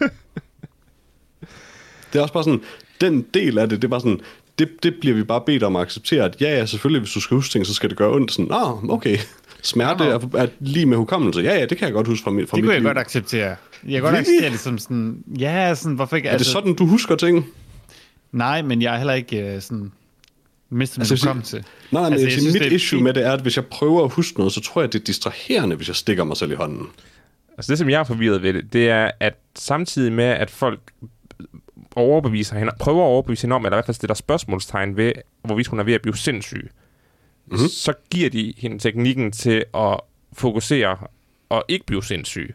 det er også bare sådan, den del af det, det er bare sådan, det, det bliver vi bare bedt om at acceptere, at ja, ja, selvfølgelig, hvis du skal huske ting, så skal det gøre ondt. Sådan, åh, okay. Smerte er, er lige med hukommelse. Ja, ja, det kan jeg godt huske fra, mit, fra Det mit kunne jeg liv. godt acceptere. Jeg kan godt Really? acceptere det som sådan, ja, sådan, hvorfor ikke? Er det sådan, du husker ting? Nej, men jeg er heller ikke uh, sådan, mistet min Altså, jeg hukommelse. Nej, nej, men Altså, altså, jeg synes, mit det er issue fint. med det er, at hvis jeg prøver at huske noget, så tror jeg, det er distraherende, hvis jeg stikker mig selv i hånden. Altså det, som jeg er forvirret ved det, det er, at samtidig med, at folk overbeviser hende, prøver at overbevise hende om, eller i hvert fald stiller spørgsmålstegn ved, hvorvidt hun er ved at blive sindssyg, mm-hmm. så giver de hende teknikken til at fokusere og ikke blive sindssyg.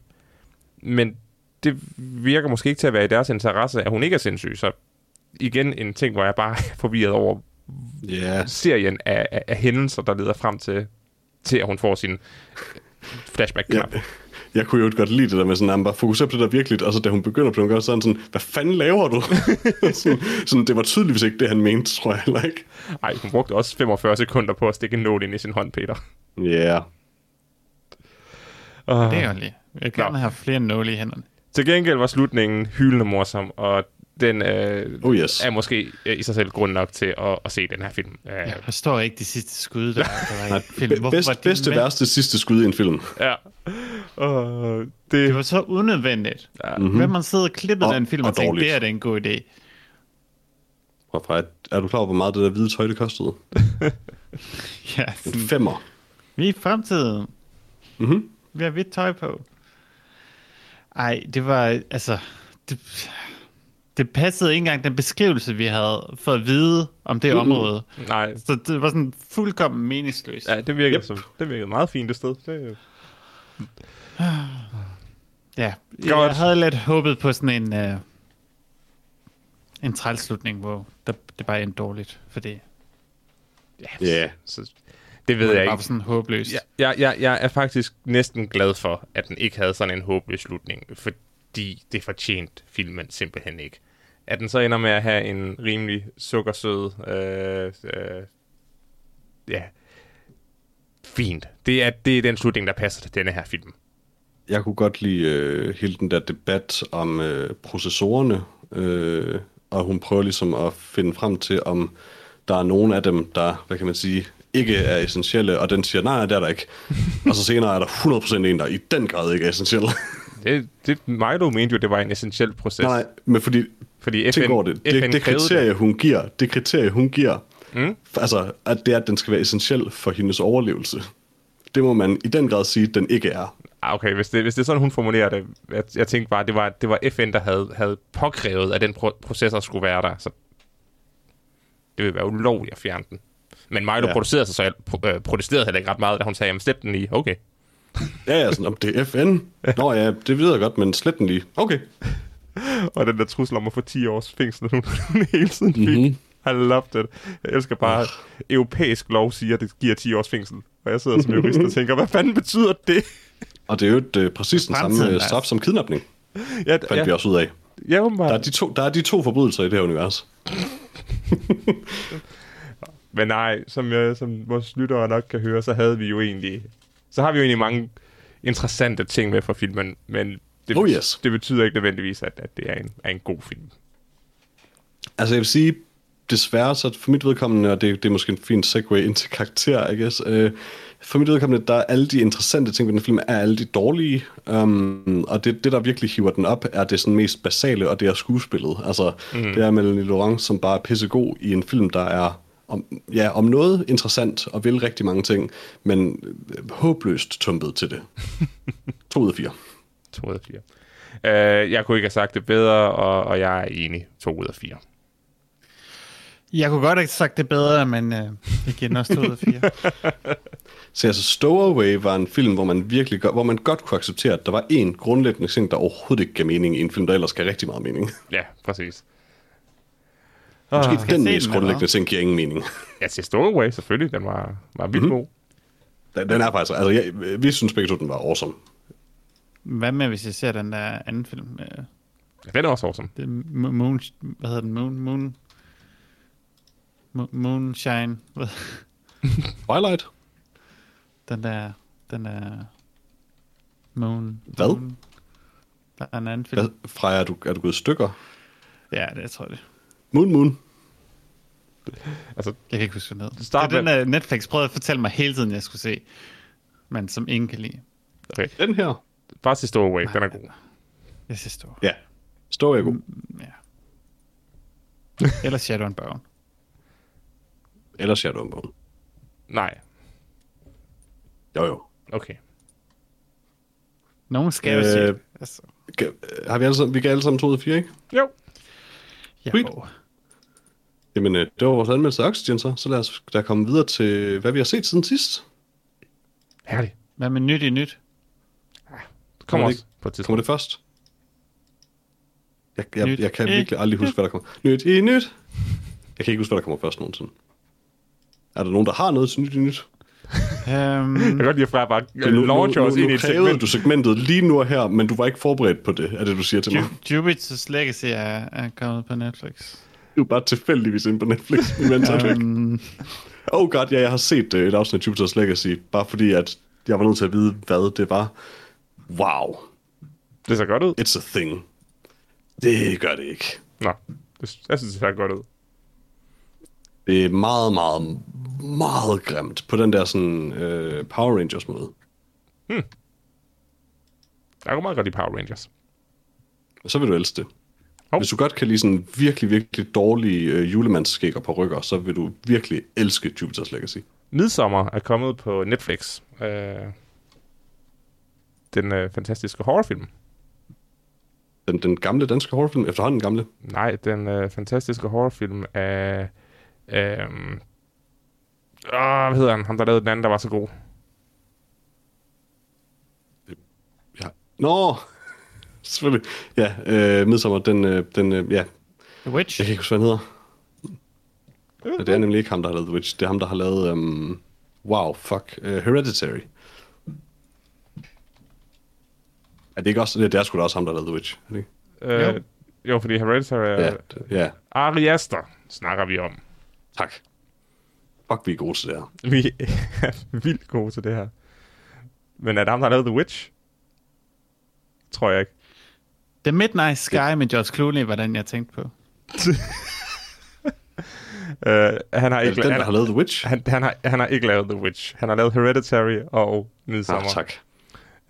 Men det virker måske ikke til at være i deres interesse, at hun ikke er sindssyg. Så igen en ting, hvor jeg bare er forvirret over Yeah. serien af, af, af hændelser, der leder frem til, til at hun får sin flashback-knap. Ja. Jeg kunne jo godt lide det der med sådan, at man bare fokuserer på det der virkelig, og så da hun begynder på det, sådan sådan, hvad fanden laver du? sådan, sådan, det var tydeligvis ikke det, han mente, tror jeg heller ikke. Ej, hun brugte også 45 sekunder på at stikke en nål ind i sin hånd, Peter. Ja. Yeah. Uh, Det er jo lige. Jeg vil gerne have flere nåle i hænderne. til gengæld var slutningen hyldende morsom, og den øh, Oh yes. er måske øh, i sig selv grund nok til at, at se den her film. Uh, Jeg forstår ikke de sidste skud, der, der var i filmen. Hvorfor Bedst, var de bedste, med? værste, sidste skud i en film. ja. Uh, det, Det var så unødvendigt. Ja. Mm-hmm. Hvem har siddet og klippet Og- den film og, og dårligt. det er da en god idé. Hvorfor er, er du klar over, hvor meget det der hvide tøj, det kostede? Ja, En sådan, femmer. vi er i fremtiden. Mhm. Vi har hvidt tøj på. Ej, det var, altså, det, det passede ikke engang den beskrivelse, vi havde fået at vide om det Mm-mm. område. nej, Så det var sådan fuldkommen meningsløst. ja, det virkede, Yep. som, det virkede meget fint det sted. Det, Ja, Godt. jeg havde lidt håbet på sådan en, uh, en trælslutning, hvor der, det bare endte dårligt, fordi ja, Ja. så, det ved det jeg var ikke. bare sådan håbløst. Ja, jeg, jeg, jeg er faktisk næsten glad for, at den ikke havde sådan en håbløs slutning, fordi det fortjent filmen simpelthen ikke. At den så ender med at have en rimelig sukkersød, øh, øh, ja, fint. Det er, det er den slutning, der passer til denne her film. Jeg kunne godt lide øh, hele den der debat om øh, processorerne, øh, og hun prøver ligesom at finde frem til, om der er nogen af dem, der, hvad kan man sige, ikke er essentielle, og den siger, nej, det er der ikke. og så senere er der 100% en, der i den grad ikke er essentiel. Det, det, Milo mente jo, det var en essentiel proces. nej, men fordi, fordi FN, over det, det, FN det kriterie, hun giver, det kriterie, hun giver, Mm. altså, at det er, at den skal være essentiel for hendes overlevelse. Det må man i den grad sige, at den ikke er. Ah, Okay, hvis det, hvis det er sådan, hun formulerer det. Jeg, jeg tænkte bare, det var, det var FN, der havde, havde påkrævet, at den pro- processor skulle være der. Så det ville være ulovligt at fjerne den. Men Milo ja. Producerede sig så, pro- øh, protesterede heller ikke ret meget, da hun sagde, jamen slip den lige. Okay. Ja, ja, sådan, om det er FN. Nå ja, det ved jeg godt, men slet den lige. Okay. Og den der trussel om at få 10 års fængsel, hun, hun hele tiden fik. Mhm. I loved it. Jeg elsker bare, at europæisk lov siger, at det giver 10 års fængsel. Og jeg sidder som jurist og tænker, hvad fanden betyder det? Og det er jo et, øh, præcis den samme øh, straf som kidnapning, Ja, fandt ja. vi også ud af. ja Der er, de to, der er de to forbrydelser i det her univers. Men nej, som, jeg, som vores lyttere nok kan høre, så havde vi jo egentlig... Så har vi jo egentlig mange interessante ting med fra filmen, men det, Oh, yes. det betyder ikke nødvendigvis, at, at det er en, er en god film. Altså jeg vil sige, desværre, så for mit vedkommende, og det, det er måske en fin segue ind til karakter, I guess, øh, for mit vedkommende, der er alle de interessante ting ved den film, er alle de dårlige, um, og det, det, der virkelig hiver den op, er det sådan mest basale, og det er skuespillet. Altså, mm. det er Melanie Laurent, som bare er pissegod i en film, der er om, ja, om noget interessant, og vil rigtig mange ting, men øh, håbløst tumpet til det. to ud af fire. 2 ud af 4. Uh, jeg kunne ikke have sagt det bedre, og, og jeg er enig. 2 ud af 4. Jeg kunne godt have sagt det bedre, men øh, den også 2 ud af 4. Så altså, Stowaway var en film, hvor man virkelig godt, hvor man godt kunne acceptere, at der var en grundlæggende ting, der overhovedet ikke gav mening i en film, der ellers gav rigtig meget mening. Ja, præcis. Måske Ah, den mest den, grundlæggende ting giver ingen mening. jeg siger Stowaway selvfølgelig, den var, var vildt mm-hmm. god. Den, den er faktisk, altså jeg, vi synes begge to, den var awesome. Hvad med, hvis jeg ser den der anden film? Øh, Ja, den er også awesome. det er Mo- Moon, hvad hedder den? Moon, Moon, Mo- Moonshine. Hvad? Twilight? Den der, den der Moon. Hvad? Moon. Der er en anden film. Hvad, Freja, er du, er du gået i stykker? Ja, det jeg tror jeg det. Moon Moon? Altså, Jeg kan ikke huske. Start det er den, der Netflix prøvede at fortælle mig hele tiden, jeg skulle se. Men som ingen kan lide. okay. Den her? Bare sig Stowaway, den er god. Jeg det var. Ja. Stowaway er god. Ja. Eller Shadow and Bone. Eller Shadow and Bone. Nej, Jo jo. okay. Nogen skal jo Øh, sige det. altså. Ga- Har vi alle sammen, vi gav alle sammen 2 ud af 4, ikke? Jo. Jo. Jamen, øh, det var vores anmeldelse af Oxygen så. Så lad os da komme videre til, hvad vi har set siden sidst. Herligt. Hvad med nyt i nyt? Kommer det også på et tidspunkt. Kommer det først? Jeg, jeg, Nyt jeg kan virkelig aldrig huske, hvad der kommer. Nyt i nyt. Jeg kan ikke huske, hvad der kommer først nogensinde. Er der nogen, der har noget til nyt i nyt? Um, Jeg kan godt lide, at Freja bare Nu, nu, launcher nu, os nu, ind i et segment. du segmentet lige nu og her, men du var ikke forberedt på det, er det, du siger til mig. Ju- Jupiter's Legacy er, er kommet på Netflix. Du er bare tilfældigvis inde på Netflix, mens jeg væk. Um, Oh god, ja, jeg har set uh, et afsnit af Jupiter's Legacy, bare fordi, at jeg var nødt til at vide, hvad det var. Wow, Det ser godt ud. it's a thing. Det gør det ikke. Nå, det, jeg synes, det ser godt ud. Det er meget, meget, meget grimt på den der sådan øh, Power Rangers måde. Jeg kunne meget godt lide Power Rangers. Og så vil du elske det. Hov. Hvis du godt kan lide sådan virkelig, virkelig dårlige øh, julemandsskæg på rykker, så vil du virkelig elske Jupiter's Legacy. Midsommer er kommet på Netflix. Øh, den øh, fantastiske horrorfilm. Den, den gamle danske horrorfilm, efterhånden den gamle. Nej, den øh, fantastiske horrorfilm af... Øh, åh, hvad hedder han? Ham, der lavede den anden, der var så god. Ja. Nå, selvfølgelig. Ja, øh, Midsommer, den, øh, den øh, ja, The Witch. jeg kan ikke huske, hvad han hedder. Det er nemlig ikke ham, der har lavet The Witch. Det er ham, der har lavet, um, wow, fuck, uh, Hereditary. Er det ikke også, det er sgu da også ham, der lavet The Witch, er det ikke? Øh, Jo. jo. fordi Hereditary er... Ja, Ja. det- ja, Ari Aster snakker vi om. tak. Fuck, vi er gode til det her. Vi er vildt gode til det her. Men er det ham, der har lavet The Witch? Tror jeg ikke. The Midnight Sky med George Clooney, var den, jeg tænkte på. Uh, han, har ikke, det den, han, der har lavet The Witch? han, han, har, han har ikke lavet The Witch. Han har lavet Hereditary og Ah, Midsommer. tak.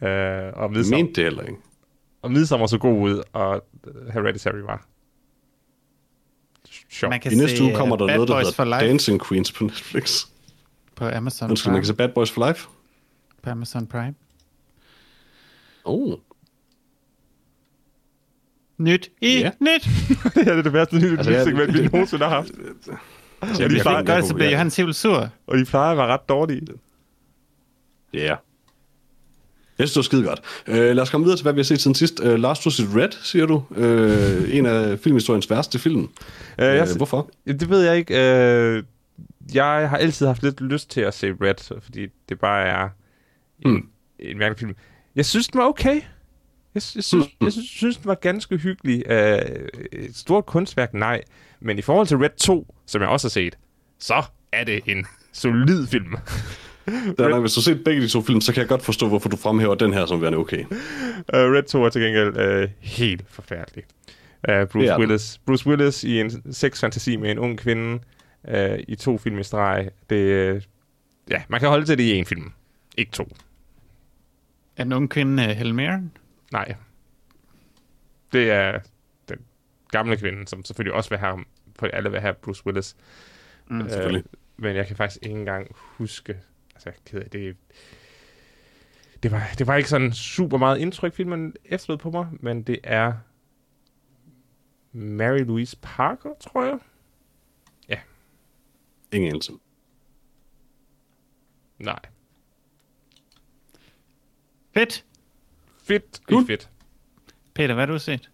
Uh, og, Jeg Midsommer mente det heller ikke. og Midsommer så god ud, og øh, Hereditary var sjov. Man kan I næste se uge kommer uh, der Bad noget, der Boys hedder Dancing Queens på Netflix. på Amazon Undskyld, man Prime. kan se Bad Boys for Life. På Amazon Prime. Oh. Nyt i Ja. nyt. det er det værste nye Altså, segment, vi nogensinde har haft. Jeg, de jeg, plejer- Gør det, så bliver Johannes helt sur. Og de plejer at være ret dårlige. Ja. Yeah. Jeg synes, det var skide godt. Uh, lad os komme videre til, hvad vi har set siden sidst. Uh, Last Was It Red, siger du. Uh, en af filmhistoriens værste film. Uh, jeg, Uh, hvorfor? Det ved jeg ikke. Øh, jeg har altid haft lidt lyst til at se Red, fordi det bare er en, Hmm. en mærkelig film. Jeg synes, den var okay. Jeg, jeg, synes, Hmm. jeg synes, synes, den var ganske hyggelig. Øh, et stort kunstværk, nej. Men i forhold til Red 2, som jeg også har set, så er det en solid film. Der, er, hvis du har set begge de to film, så kan jeg godt forstå, hvorfor du fremhæver den her som værende okay. Uh, Red 2 er til gengæld uh, helt forfærdelig. Uh, Bruce, den. Willis. Bruce Willis i en sexfantasi med en ung kvinde uh, i to film i streg. Det, uh, ja, man kan holde til det i en film. Ikke to. Er den unge kvinde uh, Helen Mirren? Nej. Det er den gamle kvinde, som selvfølgelig også vil have, for alle vil have Bruce Willis. Mm, selvfølgelig. men jeg kan faktisk ikke engang huske, jeg ked af det, det var, det var ikke sådan super meget indtryk, filmen efterlod på mig, men det er Mary Louise Parker, tror jeg. Ingen anelse. Nej. Fedt. Fedt, Cool. fedt. Peter, hvad har du set?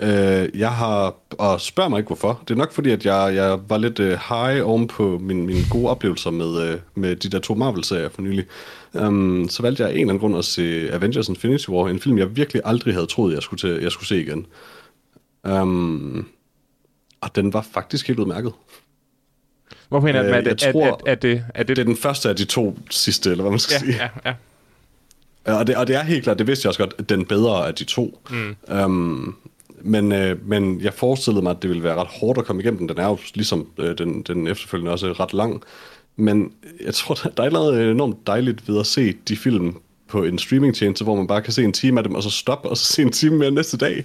Øh, jeg har, og spørg mig ikke hvorfor, det er nok fordi, at jeg, jeg var lidt øh, high oven på min, mine gode oplevelser med, øh, med de der to Marvel-serier for nylig. Um, så valgte jeg af en eller anden grund at se Avengers Infinity War, en film, jeg virkelig aldrig havde troet, jeg skulle, til, jeg skulle se igen. Um, og den var faktisk helt udmærket. Hvorfor mener Øh, er, jeg det, tror- er, er, det, er det, Det er den første af de to sidste, eller hvad man skal ja, sige. ja. Ja, Og det, og det er helt klart, det vidste jeg også godt, den bedre af de to. Mm. Um, men, øh, men jeg forestillede mig, at det ville være ret hårdt at komme igennem den. Den er jo ligesom øh, den, den efterfølgende også ret lang. Men jeg tror, der, er noget enormt dejligt ved at se de film på en streamingtjeneste, hvor man bare kan se en time af dem, og så stoppe, og så se en time mere næste dag.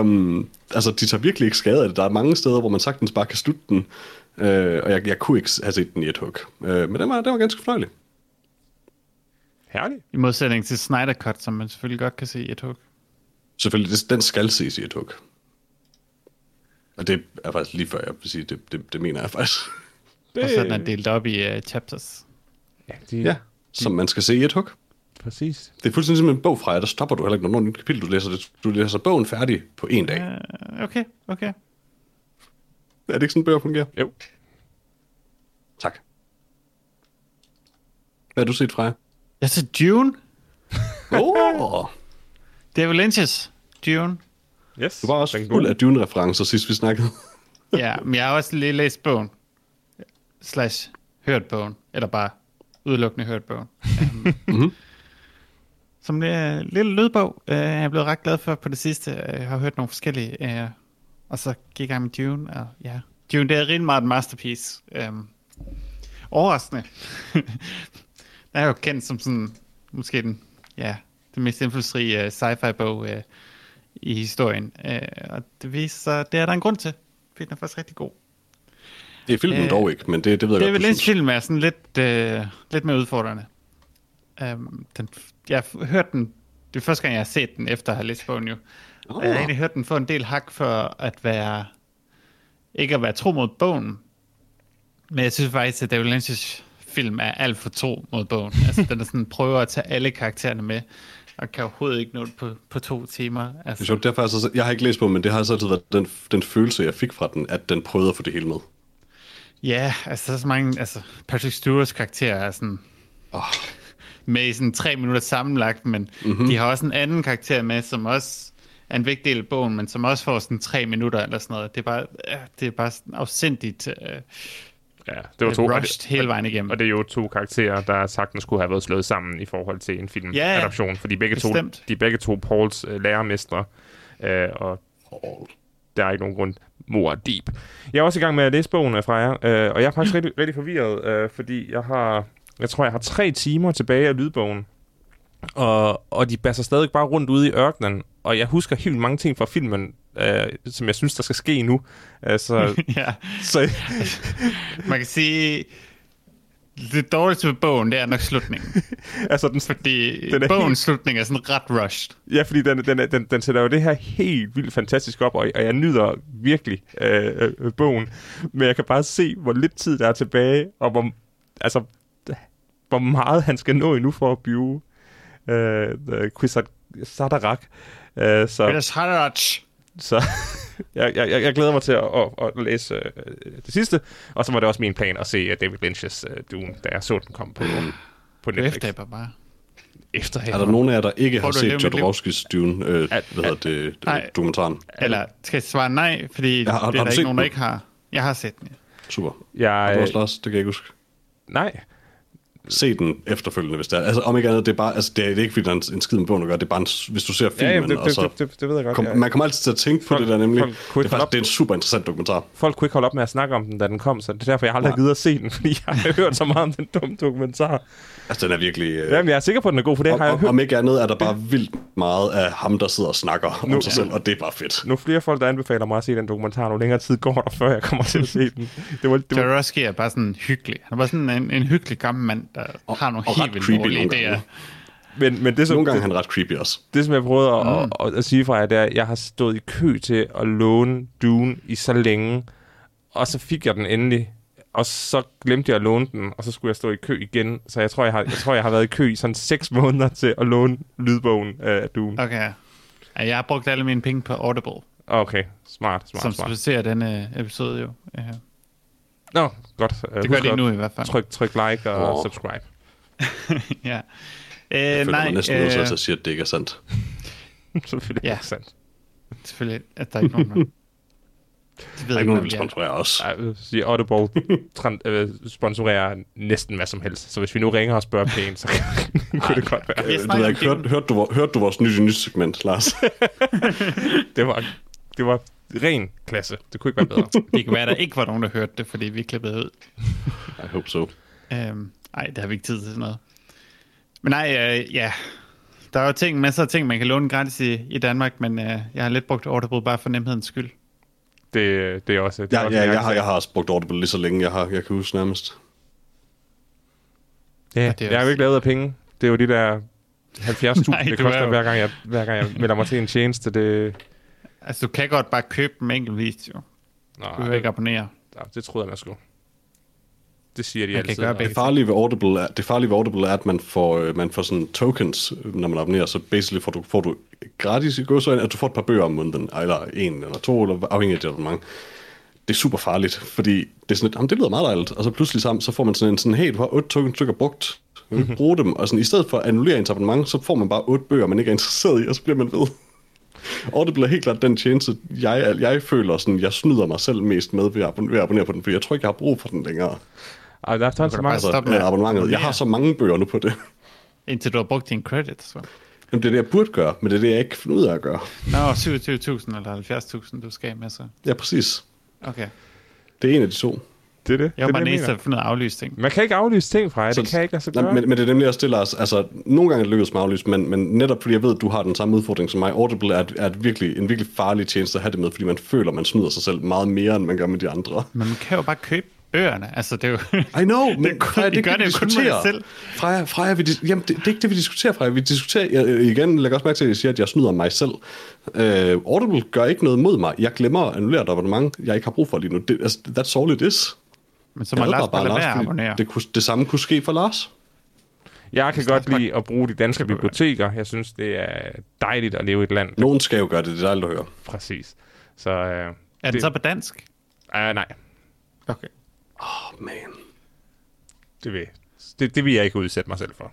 um, altså, de tager virkelig ikke skade af det. Der er mange steder, hvor man sagtens bare kan slutte den. Uh, og jeg, jeg kunne ikke have set den i et hug. Uh, men den var, den var ganske fornøjelig. Herligt. I modsætning til Snyder Cut, som man selvfølgelig godt kan se i et hug. Selvfølgelig, det, den skal ses i et hug. Og det er faktisk lige før, jeg vil sige, det, det, det mener jeg faktisk. Og så er den er delt op i uh, chapters. Ja, de, Ja, som man skal se i et hug. præcis. Det er fuldstændig som en bog fra jer, der stopper du heller ikke, når nogen kapitel du læser det. Du læser bogen færdig på en dag. Uh, okay, okay. Er det ikke sådan, bøger fungerer? Jo. Tak. Hvad har du set fra jer? Jeg så Dune. Oh, David Lynch's Dune. Yes. du var også fuld af Dune-referencer, sidst vi snakkede. Ja, men jeg har også lige læst bogen. Slash hørt bogen. Eller bare udelukkende hørt bogen. Um, Mhm. Som en lille lydbog. Uh, jeg er blevet ret glad for på det sidste. Jeg har hørt nogle forskellige. Uh, og så gik jeg med Dune. Og ja, Dune det er rigtig meget et masterpiece. Um, overraskende. den er jo kendt som sådan, måske den, ja, den mest indflydelsesrige uh, sci-fi bog uh, i historien. Uh, og det viser sig, det er der en grund til. Fordi den er faktisk rigtig god. Det er filmen Øh, dog ikke, men det, det ved jeg David godt, synes. film er sådan lidt, øh, lidt mere udfordrende. Um, den, jeg har hørt den, det er første gang, jeg har set den, efter at have læst bogen jo. Oh. Og jeg har egentlig hørt den få en del hak for at være, ikke at være tro mod bogen, men jeg synes faktisk, at David Lynch's film er alt for tro mod bogen. Altså, den er sådan, prøver at tage alle karaktererne med, og kan overhovedet ikke nå det på, på to timer. Det er Altså, sjovt, derfor, altså, jeg har ikke læst på, men det har altså altid været den, den følelse, jeg fik fra den, at den prøvede at få det hele med. Ja, altså der er så mange, altså Patrick Stewarts karakter er sådan Oh, med i sådan tre minutter sammenlagt, men Mhm. mm-hmm. de har også en anden karakter med, som også er en vigtig del af bogen, men som også får sådan tre minutter eller sådan noget. Det er bare, det er bare sådan afsindigt uh, Ja, det var to. og rushed hele vejen igennem. Og det er jo to karakterer, der sagtens skulle have været slået sammen i forhold til en filmadaption, Ja, ja. fordi begge to, Bestemt. de er begge to Pauls øh, lærermestre, øh, og der er ikke nogen grund mor deep. Jeg er også i gang med at læse bogen øh, fra jer, øh, og jeg er faktisk rigtig, rigtig forvirret, øh, fordi jeg har, jeg tror, jeg har tre timer tilbage af lydbogen, og, og de basser stadig bare rundt ude i ørkenen, og jeg husker helt mange ting fra filmen, øh, som jeg synes, der skal ske nu. Altså, ja, så, man kan sige, det dårligste ved bogen, det er nok slutningen. altså den, Fordi Den er bogens helt- slutning er sådan ret rushed. Ja, fordi den, den, den, den sætter jo det her helt vildt fantastisk op, og, og jeg nyder virkelig øh, øh, bogen. Men jeg kan bare se, hvor lidt tid der er tilbage, og hvor, altså, hvor meget han skal nå endnu for at blive øh, øh, Quisat Sadarak. Øh, så, Harach. Så jeg, jeg, jeg glæder mig til at, at, at læse øh, det sidste, og så var det også min plan at se øh, David Lynch's øh, Dune, da jeg så den kom på, på Du Netflix. efterhæber bare. Efter er der nogen af jer, der ikke Prøv har set? Jodorowskis Dune, øh, At- hvad hedder det, Nej. det dokumentaren? Eller skal jeg svare nej, fordi Ja, har- det har er du der ikke nogen, der ikke har. Jeg har set den. ja. Super. Jeg, Har du også, Lars? Det kan jeg ikke huske. nej, Se den efterfølgende, hvis det er. Altså, om ikke andet, det er bare, altså, det er, det er ikke, fordi der er en, en skid med bogen at gøre, det er bare, en, hvis du ser filmen, ja, jamen, det, og det, så... det, det, det ved jeg godt. Kom, ja. man kommer altid til at tænke på Folk- det der nemlig. folk Det er, holde op- faktisk, det er en super interessant dokumentar. Folk kunne ikke holde op med at snakke om den, da den kom, så det er derfor, jeg aldrig har Nej. givet at se den, fordi jeg har hørt så meget om den dumme dokumentar. Altså, den er virkelig... Øh, Jamen, jeg er sikker på, at den er god, for det om, har jeg om, hørt. om ikke andet er der bare vildt meget af ham, der sidder og snakker Nu- om sig selv, og det er bare fedt. Nu flere folk, der anbefaler mig at se den dokumentar, nu længere tid går der, før jeg kommer til at se den. Det var, det var, Jodorowsky er bare sådan hyggelig. Han bare sådan en, en hyggelig gammel mand, der Og- har nogle og helt vildt creepy dårlige nogle idéer. men, men det, som, Nogle gange er han ret creepy også. det, som jeg prøvede at, Mm. at, at, at sige fra jer, det er, at jeg har stået i kø til at låne Dune i så længe, og så fik jeg den endelig, og så glemte jeg at låne den, og så skulle jeg stå i kø igen. Så jeg tror, jeg har, jeg, tror, jeg har været i kø i sådan seks måneder til at låne lydbogen øh, af Dune. Okay. Jeg har brugt alle mine penge på Audible, Okay, smart, smart, som smart. producerer denne episode jo. Ja. Nå, godt. Uh, Det gør de ikke nu i hvert fald. Tryk, tryk like og Åh. subscribe. ja. Jeg Øh, føler nej, mig næsten nødt til øh, at sige, at det ikke er sandt. Selvfølgelig. Ja. Ja. Sandt. selvfølgelig, at der er ikke nogen, der... De Der ved er ikke, nogen, der hvad vi er. sponsorerer os. Jeg vil sige, Audible tran- øh, sponsorerer næsten hvad som helst. Så hvis vi nu ringer og spørger pænt, så kunne det godt være. Jeg Øh, det ved jeg. Hørte, hørte, du, hørte du vores nye nyt segment, Lars? Det var, det var ren klasse. Det kunne ikke være bedre. Det kan være, at der ikke var nogen, der hørte det, fordi vi klippede ud. I hope so. Øhm, ej, det har vi ikke tid til sådan noget. Men nej, øh, ja. Der er jo ting, masser af ting, man kan låne gratis i, i Danmark, men øh, jeg har lidt brugt Audible bare for nemhedens skyld. Det, det er også... Det er Ja, også ja, jeg, har, jeg har også brugt Audible lige så længe, jeg, har, jeg kan huske nærmest. Ja, det er jeg er jo ikke lavet af penge. Det er jo de der 70.000, Nej, det er koster jo- hver gang, jeg, hver gang jeg melder mig til en tjeneste. Det, Altså, du kan godt bare købe dem enkeltvis, jo. Nå, Du kan ikke abonnere. det, det troede jeg, man skulle. Det siger de Man kan altid. gøre når- begge Det farlige ved Audible er, det farlige ved Audible er, at man får, øh, man får sådan tokens, når man abonnerer, så basically får du, får du gratis i godsøjne, at du får et par bøger om måneden, eller en eller to, eller afhængig af dit abonnement. Det er super farligt, fordi det er sådan lidt, "Jamen, det lyder meget dejligt, og så pludselig sammen, så får man sådan en sådan, hey, du har otte tokens stykker brugt, vil du ikke bruge dem, og sådan, i stedet for at annullere ens abonnement, så får man bare otte bøger, man ikke er interesseret i, og så bliver man ved. Audible er helt klart den tjeneste, jeg, jeg føler, sådan, jeg snyder mig selv mest med ved at, abon- ved at abonnere på den, for jeg tror ikke, jeg har brug for den længere. Ej, der er efterhånden så kan mange... Altså, med abonnementet. Jeg har så mange bøger nu på det. Indtil du har brugt din credit, så. Jamen, det er det, jeg burde gøre, men det er det, jeg ikke finder ud af at gøre. Nå, 27.000 eller 70.000, du skal med så. Ja, præcis. Okay. Det er en af de to. Det er det. Jeg var det, bare den det, eneste, der fundet aflyse ting. Man kan ikke aflyse ting fra jer. Det kan ikke lade sig Nej, gøre. men, men det er nemlig også stille os. Altså, nogle gange er det lykkedes med aflyse, men, men netop fordi jeg ved, at du har den samme udfordring som mig, Audible er, et- er et virkelig, en virkelig farlig tjeneste at have det med, fordi man føler, man snyder sig selv meget mere, end man gør med de andre. Men man kan jo bare købe bøgerne. Altså, det er jo... I know, men Det- Freja, de det gør kan vi det jo kun selv. Freja, Freja, vi, jamen, det, det, er ikke det, vi diskuterer, Freja. Vi diskuterer, jeg, øh, igen, læg også mærke til, at jeg siger, at jeg snyder mig selv. Uh, Audible gør ikke noget mod mig. Jeg glemmer at annullere et abonnement, jeg ikke har brug for lige nu. Det, altså, that's all it is. Men så må Lars bare lade være abonnere. det, kunne, det samme kunne ske for Lars. Jeg kan godt lide at bruge de danske biblioteker. Jeg synes, det er dejligt at leve i et land. Nogen skal jo gøre det, det er dejligt at høre. Præcis. Så, øh, Er den det- så på dansk? uh, nej, Okay. Oh, man. det vil, det, det vil jeg ikke udsætte mig selv for.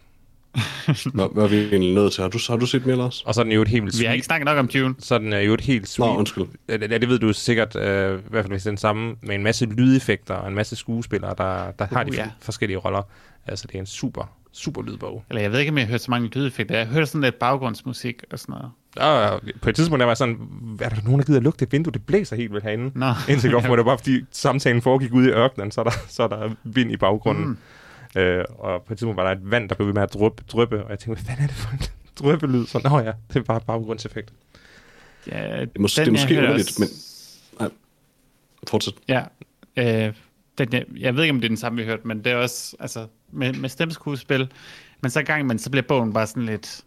Hvad, hvad er vi egentlig nødt til? Har du, har du set mere, Lars? Og så er den jo et helt vildt Vi har ikke snakket nok om Dune. Så er den er jo et helt Nå, sweet. undskyld. Ja, det, det ved du sikkert, øh, i hvert fald hvis det er den samme, med en masse lydeffekter og en masse skuespillere, der, der har Uh, de ja. ja. forskellige roller. Altså, det er en super, super lydbog. Eller jeg ved ikke, om jeg har hørt så mange lydeffekter. Jeg har hørt sådan lidt baggrundsmusik og sådan noget. Og på et tidspunkt, der var jeg sådan, er der nogen, der gider at lukke det vindue? Det blæser helt vildt herinde. Nå. Indtil godt, hvor det var, fordi samtalen foregik ude i ørkenen, så er der, så er der vind i baggrunden. Mm. Øh, og på et tidspunkt var der et vand, der blev ved med at dryppe, dryppe og jeg tænkte, hvad fanden er det for en dryppelyd? Så nå ja, det er bare baggrundseffekt. Ja, Det mås- den, det er måske jeg hørte underligt, også- men... Nej, fortsæt. Ja. Øh, den, jeg, jeg ved ikke, om det er den samme, vi har hørt, men det er også altså, med, med stemmeskuespil. Men så gang man, så bliver bogen bare sådan lidt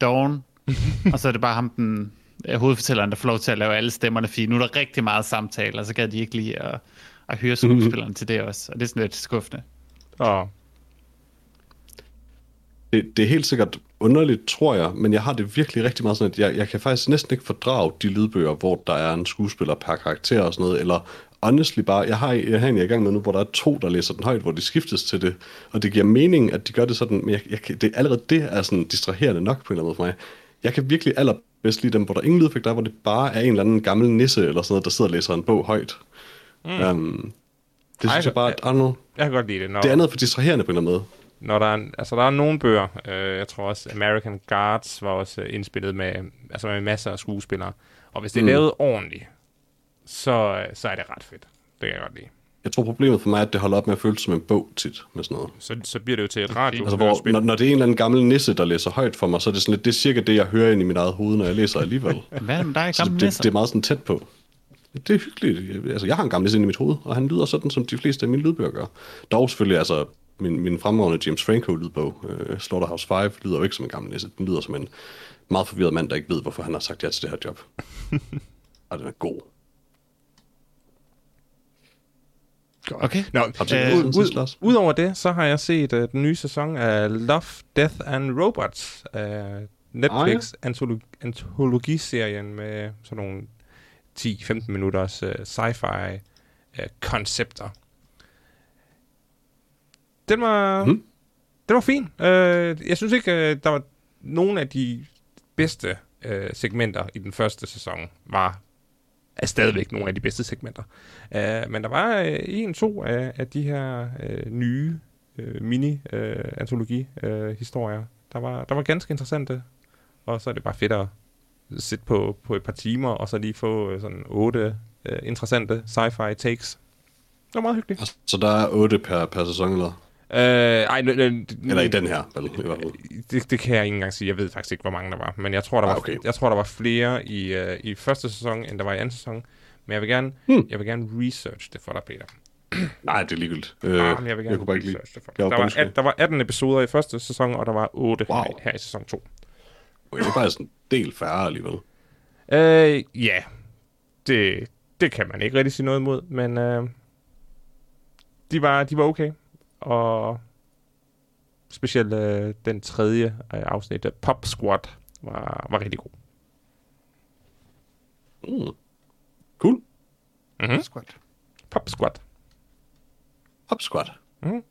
doven. og så er det bare ham, den øh, hovedfortælleren, der får lov til at lave alle stemmerne, fordi nu er der rigtig meget samtale, og så gad de ikke lige at, at høre skuespilleren til det også. Og det er sådan lidt skuffende. Og Det, det er helt sikkert underligt, tror jeg, men jeg har det virkelig rigtig meget sådan, at jeg, jeg kan faktisk næsten ikke fordrage de lydbøger, hvor der er en skuespiller per karakter og sådan noget, eller honestly bare, jeg har, jeg har en jeg er i gang med nu, hvor der er to, der læser den højt, hvor de skiftes til det, og det giver mening, at de gør det sådan, men jeg, jeg, det, allerede det er sådan distraherende nok på en eller anden måde for mig. Jeg kan virkelig allerbedst lide dem, hvor der ingen lydeffekt er, hvor det bare er en eller anden gammel nisse, eller sådan noget, der sidder og læser en bog højt. Mm. Um, det Ej, synes jeg bare, at, know, jeg kan godt lide det, når, det er andet for distraherende på en eller anden måde. når der er, altså, der er nogle bøger, øh, jeg tror også American Guards var også indspillet med, altså med masser af skuespillere. Og hvis det er Mm. lavet ordentligt, så, øh, så er det ret fedt. Det kan jeg godt lide. Jeg tror, problemet for mig er, at det holder op med at føles som en bog tit med sådan noget. Så, så bliver det jo til et radio. Altså, hvor, når, når det er en eller anden gammel nisse, der læser højt for mig, så er det sådan lidt, det er cirka det, jeg hører ind i mit eget hoved, når jeg læser alligevel. Hvad er det med dig, gamle det, det er meget sådan tæt på. Det er hyggeligt. Altså, jeg har en gammel i mit hoved, og han lyder sådan, som de fleste af mine lydbøger gør. Dog selvfølgelig, altså, min, min fremragende James Franco-lydbog, uh, Slaughterhouse 5, lyder jo ikke som en gammel nisse. Den lyder som en meget forvirret mand, der ikke ved, hvorfor han har sagt ja til det her job. og den er god. Okay. Nå, Øh, ud? Udover det, så har jeg set uh, den nye sæson af Love, Death and Robots. Uh, Netflix antolo- antologiserien med sådan nogle 10-15 minutters uh, sci-fi uh, koncepter. Den var, hmm? den var fin. Uh, jeg synes ikke, uh, der var nogen af de bedste uh, segmenter i den første sæson var er stadigvæk nogle af de bedste segmenter. Uh, men der var uh, en, to af, af de her uh, nye uh, mini-antologi-historier, der, var, der var ganske interessante. Og så er det bare fedt at sidde på, på et par timer, og så lige få uh, sådan otte uh, interessante sci-fi takes. Det var meget hyggeligt. Altså, Så der er 8 per, per sæson, eller? Uh, ej, n- n- Eller i den her, vel, i hvert fald. det, det kan jeg ikke engang sige. Jeg ved faktisk ikke, hvor mange der var. Men jeg tror, der, Ah, var, okay. jeg tror, der var flere i, uh, i første sæson, end der var i anden sæson. Men jeg vil gerne, Hmm. jeg vil gerne research det for dig, Peter. Nej, det er ligegyldigt. Øh, Ah, men jeg vil gerne jeg kunne bare ikke lide. det for dig. Var Der var, bumskab. at, der var 18 episoder i første sæson, og der var 8 Wow. her, her i sæson 2. Okay, det er faktisk en del færre alligevel. Øh, ja. Det, det kan man ikke rigtig sige noget imod, men øh, de, var, de var okay. Og specielt øh, den tredje øh, afsnit, øh, Pop Squad, var, var rigtig god. Mm. Cool. Mm-hmm. Squad. Pop Squad. Hop squat. Mhm.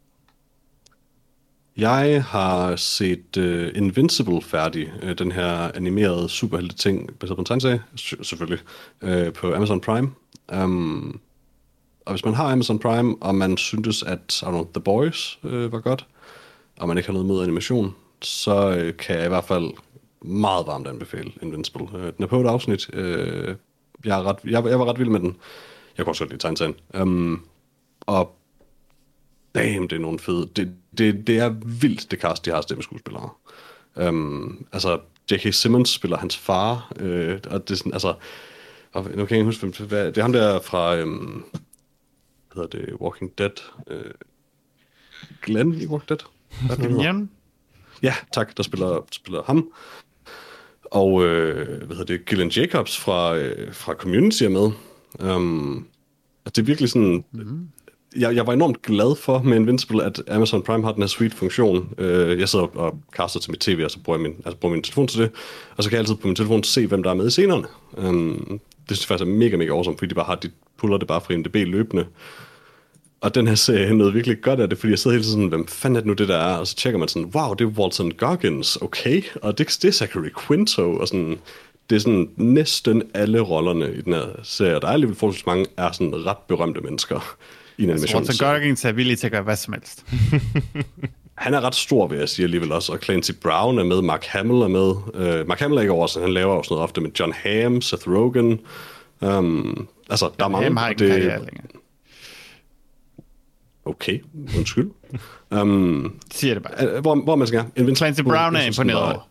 Jeg har set uh, Invincible færdig, uh, den her animerede superhelte ting, baseret på en tegneserie, selvfølgelig, uh, på Amazon Prime. Um, og hvis man har Amazon Prime, og man syntes, at I don't know, The Boys uh, var godt, og man ikke har noget med animation, så uh, kan jeg i hvert fald meget varmt anbefale Invincible. Uh, den er på et afsnit. Uh, jeg, er ret, jeg, jeg var ret vild med den. Jeg kunne også godt lide tegneserien. Um, og damn, det er nogle fede. Det, det, det er vildt, det cast, de har stemmeskuespillere. Um, altså, J.K. Simmons spiller hans far, øh, og det er sådan, altså, og nu kan jeg ikke huske, hvad, det er ham der fra, øhm, hvad hedder det, Walking Dead, øh, Glenn i Walking Dead? Hvad er det? Jamen, Ja, tak, der spiller, spiller ham. Og øh, hvad hedder det, Gillian Jacobs fra, øh, fra Community er med. Um, det er virkelig sådan... Mm. Jeg, jeg var enormt glad for med Invincible, at Amazon Prime har den her suite-funktion. Øh, jeg sidder og kaster til mit tv, og så bruger jeg min, altså bruger min telefon til det. Og så kan jeg altid på min telefon se, hvem der er med i scenerne. Um, det synes jeg faktisk er mega, mega awesome, fordi de bare har, de puller det bare fra MDB løbende. Og den her serie noget virkelig godt af det, fordi jeg sidder hele tiden sådan, hvem fanden er det nu det der er? Og så tjekker man sådan, wow, det er Walton Goggins, okay. Og det, det er Zachary Quinto, og sådan, det er sådan næsten alle rollerne i den her serie. Der er alligevel forholdsvis mange, er sådan ret berømte mennesker i en Walter animationsserie. Goggins er villig til at gøre hvad som helst. Han er ret stor, vil jeg sige alligevel også, og Clancy Brown er med, Mark Hamill er med. Uh, Mark Hamill er ikke over, så han laver også noget ofte med John Hamm, Seth Rogen. Um, altså, der er mange. Ham har ikke karriere længere. Okay, undskyld. um, Siger det bare. Øh, Hvor, hvor man skal Invincible. Clancy Brown er imponeret var- over.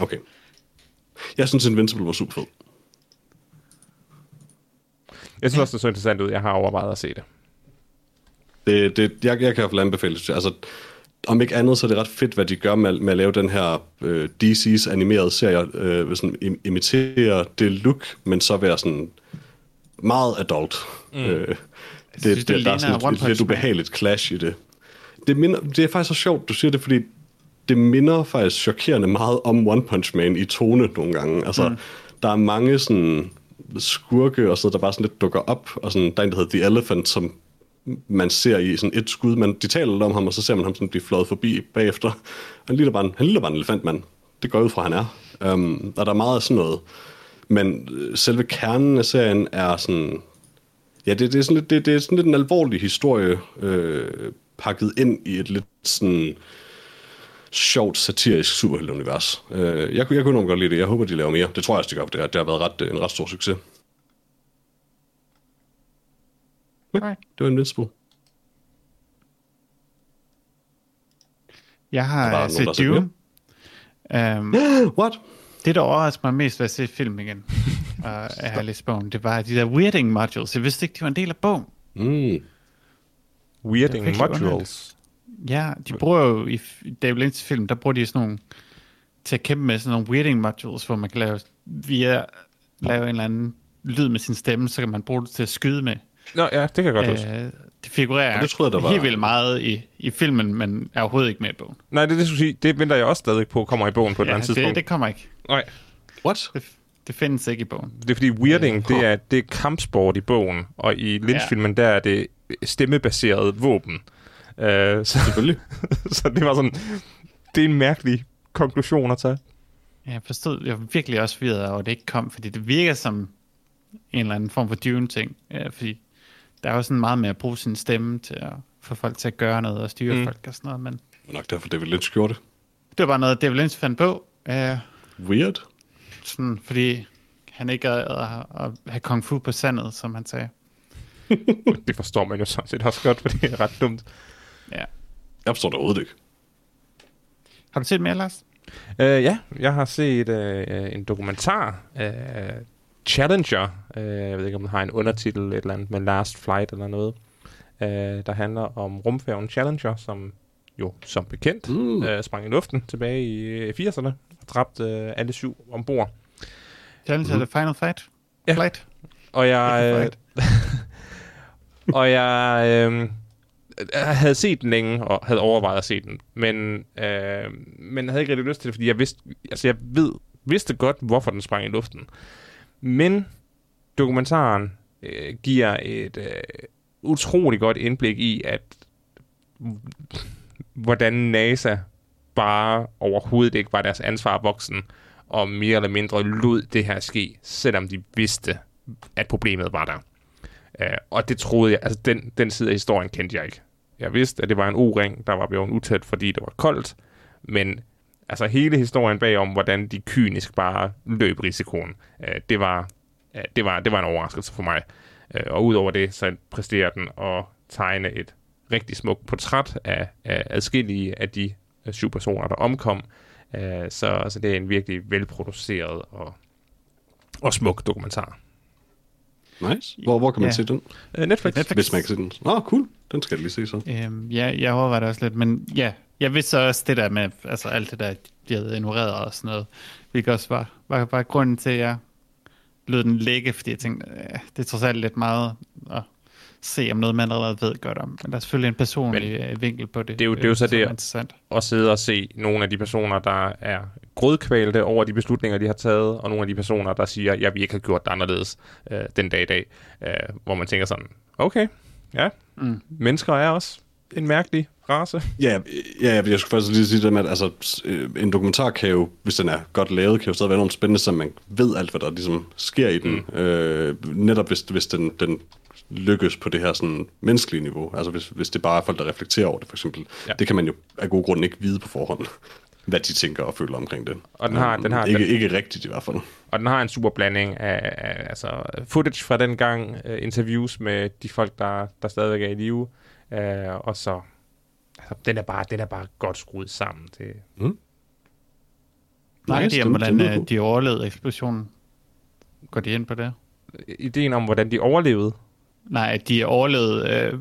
Okay. Jeg synes, Invincible var super fed. Jeg synes også, det så interessant ud. Jeg har overvejet at se det. Det, det, jeg, jeg kan i hvert fald anbefale det. Altså, om ikke andet, så er det ret fedt, hvad de gør med, med at lave den her øh, DC's animerede serie, øh, sådan im- imitere det look, men så være sådan meget adult. Mm. Øh, det, synes, det, det det, der er sådan et Punch lidt ubehageligt clash i det. Det, minder, det er faktisk så sjovt, du siger det, fordi det minder faktisk chokerende meget om One Punch Man i tone nogle gange. Altså, mm. der er mange sådan skurke og sådan noget, der bare sådan lidt dukker op, og sådan, der er en, der hedder The Elephant, som man ser i sådan et skud, men de taler lidt om ham, og så ser man ham sådan blive fløjet forbi bagefter. Han ligner bare en, han ligner bare en elefantmand. Det går ud fra, han er. Um, og der er meget af sådan noget. Men øh, selve kernen af serien er sådan... Ja, det, det, er, sådan lidt, det, det er sådan lidt en alvorlig historie, øh, pakket ind i et lidt sådan sjovt, satirisk superhelteunivers. Øh, jeg, kunne- jeg kunne nok godt lide det. Jeg håber, de laver mere. Det tror jeg også, de gør. Det har, det har været ret, øh, en ret stor succes. Right. Det var Invincible. Jeg har set Dune. Um, What? det, der overraskede mig mest ved at se film igen, og læst bogen, det var de der weirding modules. Jeg vidste ikke, de var en del af bogen. Mm. Weirding er modules. Ja, de bruger jo i David Lynch film, der bruger de sådan nogle til at kæmpe med sådan nogle weirding modules, hvor man kan lave via lave en eller anden lyd med sin stemme, så kan man bruge det til at skyde med. Nå ja, det kan jeg godt huske. Øh, det figurerer Og det troede jeg, der var- helt vildt meget i, i filmen, men er overhovedet ikke med i bogen. Nej, det, er det, skulle sige, det venter jeg også stadig på, kommer i bogen på et eller Ja, andet det, tidspunkt. det kommer ikke. Nej, What? Det, det findes ikke i bogen. det er fordi weirding, det er, det er kampsport i bogen, og i Lynch-filmen, der er det stemmebaseret våben. Uh, så, Selvfølgelig. Så det var sådan, det er en mærkelig konklusion at tage. Jeg forstod, jeg var virkelig også videre over, at det ikke kom, fordi det virker som en eller anden form for Dune-ting. Ja, fordi der er jo sådan meget med at bruge sin stemme til at få folk til at gøre noget og styre Mm. folk og sådan noget, men Det var nok derfor, David Lynch gjorde det. det var bare noget, David Lynch fandt på, uh, Weird. sådan, fordi han ikke gad at, at have kung fu på sandet, som han sagde. Det forstår man jo sådan set også godt, for det er ret dumt. Ja. Jeg forstår det overhovedet ikke. Har du set mere, Lars? Uh, ja, jeg har set uh, en dokumentar, uh, Challenger. Uh, jeg ved ikke, om den har en undertitel, et eller andet med Last Flight eller noget. øh, der handler om rumfærgen Challenger, som jo som bekendt Mm. øh, sprang i luften tilbage i øh, 80'erne og dræbte øh, alle syv ombord. Challenge mm-hmm. the final fight. Ja. Flight. Og jeg, øh, og jeg øh, jeg havde set den længe, og havde overvejet at se den, men, øh, men havde ikke rigtig lyst til det, fordi jeg vidste, altså jeg ved, vidste godt, hvorfor den sprang i luften. Men dokumentaren øh, giver et øh, utrolig godt indblik i, at hvordan NASA bare overhovedet ikke var deres ansvar voksen, og mere eller mindre lod det her ske, selvom de vidste, at problemet var der. Øh, og det troede jeg, altså den, den side af historien kendte jeg ikke. Jeg vidste, at det var en O-ring, der var blevet utæt, fordi det var koldt, men altså hele historien bagom, hvordan de kynisk bare løb risikoen, uh, det, var, uh, det, var, det var en overraskelse for mig. Uh, og udover det, så præsterer den at tegne et rigtig smukt portræt af, af adskillige af de øh, syv personer, der omkom. Uh, så, så det er en virkelig velproduceret og, og smuk dokumentar. Nice. Hvor, hvor kan man Ja. se den? Uh, Netflix. Netflix. Hvis man kan se den. Nå, cool. Den skal jeg lige se så. Øhm, ja, jeg overvejer det også lidt, men ja, jeg vidste så også det der med, altså alt det der, de havde ignoreret og sådan noget, hvilket også var, var, var grunden til, at jeg lød den ligge, fordi jeg tænkte, øh, det er trods alt lidt meget at se om noget, man allerede ved godt om. Men der er selvfølgelig en personlig men, vinkel på det. det er jo- det er jo så øh, som det- er interessant. og sidde og se nogle af de personer, der er grødkvalte over de beslutninger, de har taget, og nogle af de personer, der siger, jeg vil ikke have gjort det anderledes øh, den dag i dag, øh, hvor man tænker sådan, okay, ja, Mm. mennesker er også en mærkelig race. Ja, ja, jeg skulle faktisk lige sige det med, at altså, øh, en dokumentar kan jo, hvis den er godt lavet, kan jo stadig være nogle spændende, så man ved alt, hvad der ligesom sker i den. Mm. Øh, netop hvis, hvis den, den lykkes på det her sådan menneskelige niveau. Altså hvis, hvis det bare er folk, der reflekterer over det, for eksempel. Ja. Det kan man jo af gode grunde ikke vide på forhånd, hvad de tænker og føler omkring det. Og den har- den har- ikke, den- ikke rigtigt i hvert fald. Og den har en super blanding af, af altså, footage fra den gang, øh, interviews med de folk, der, der stadigvæk er i live, øh, og så altså, den, er bare, den er bare godt skruet sammen. Det, Snakker Nice, de om, den- hvordan øh, de overlevede eksplosionen? Går de ind på det? ideen om, hvordan de overlevede, Nej, at de overlevede øh,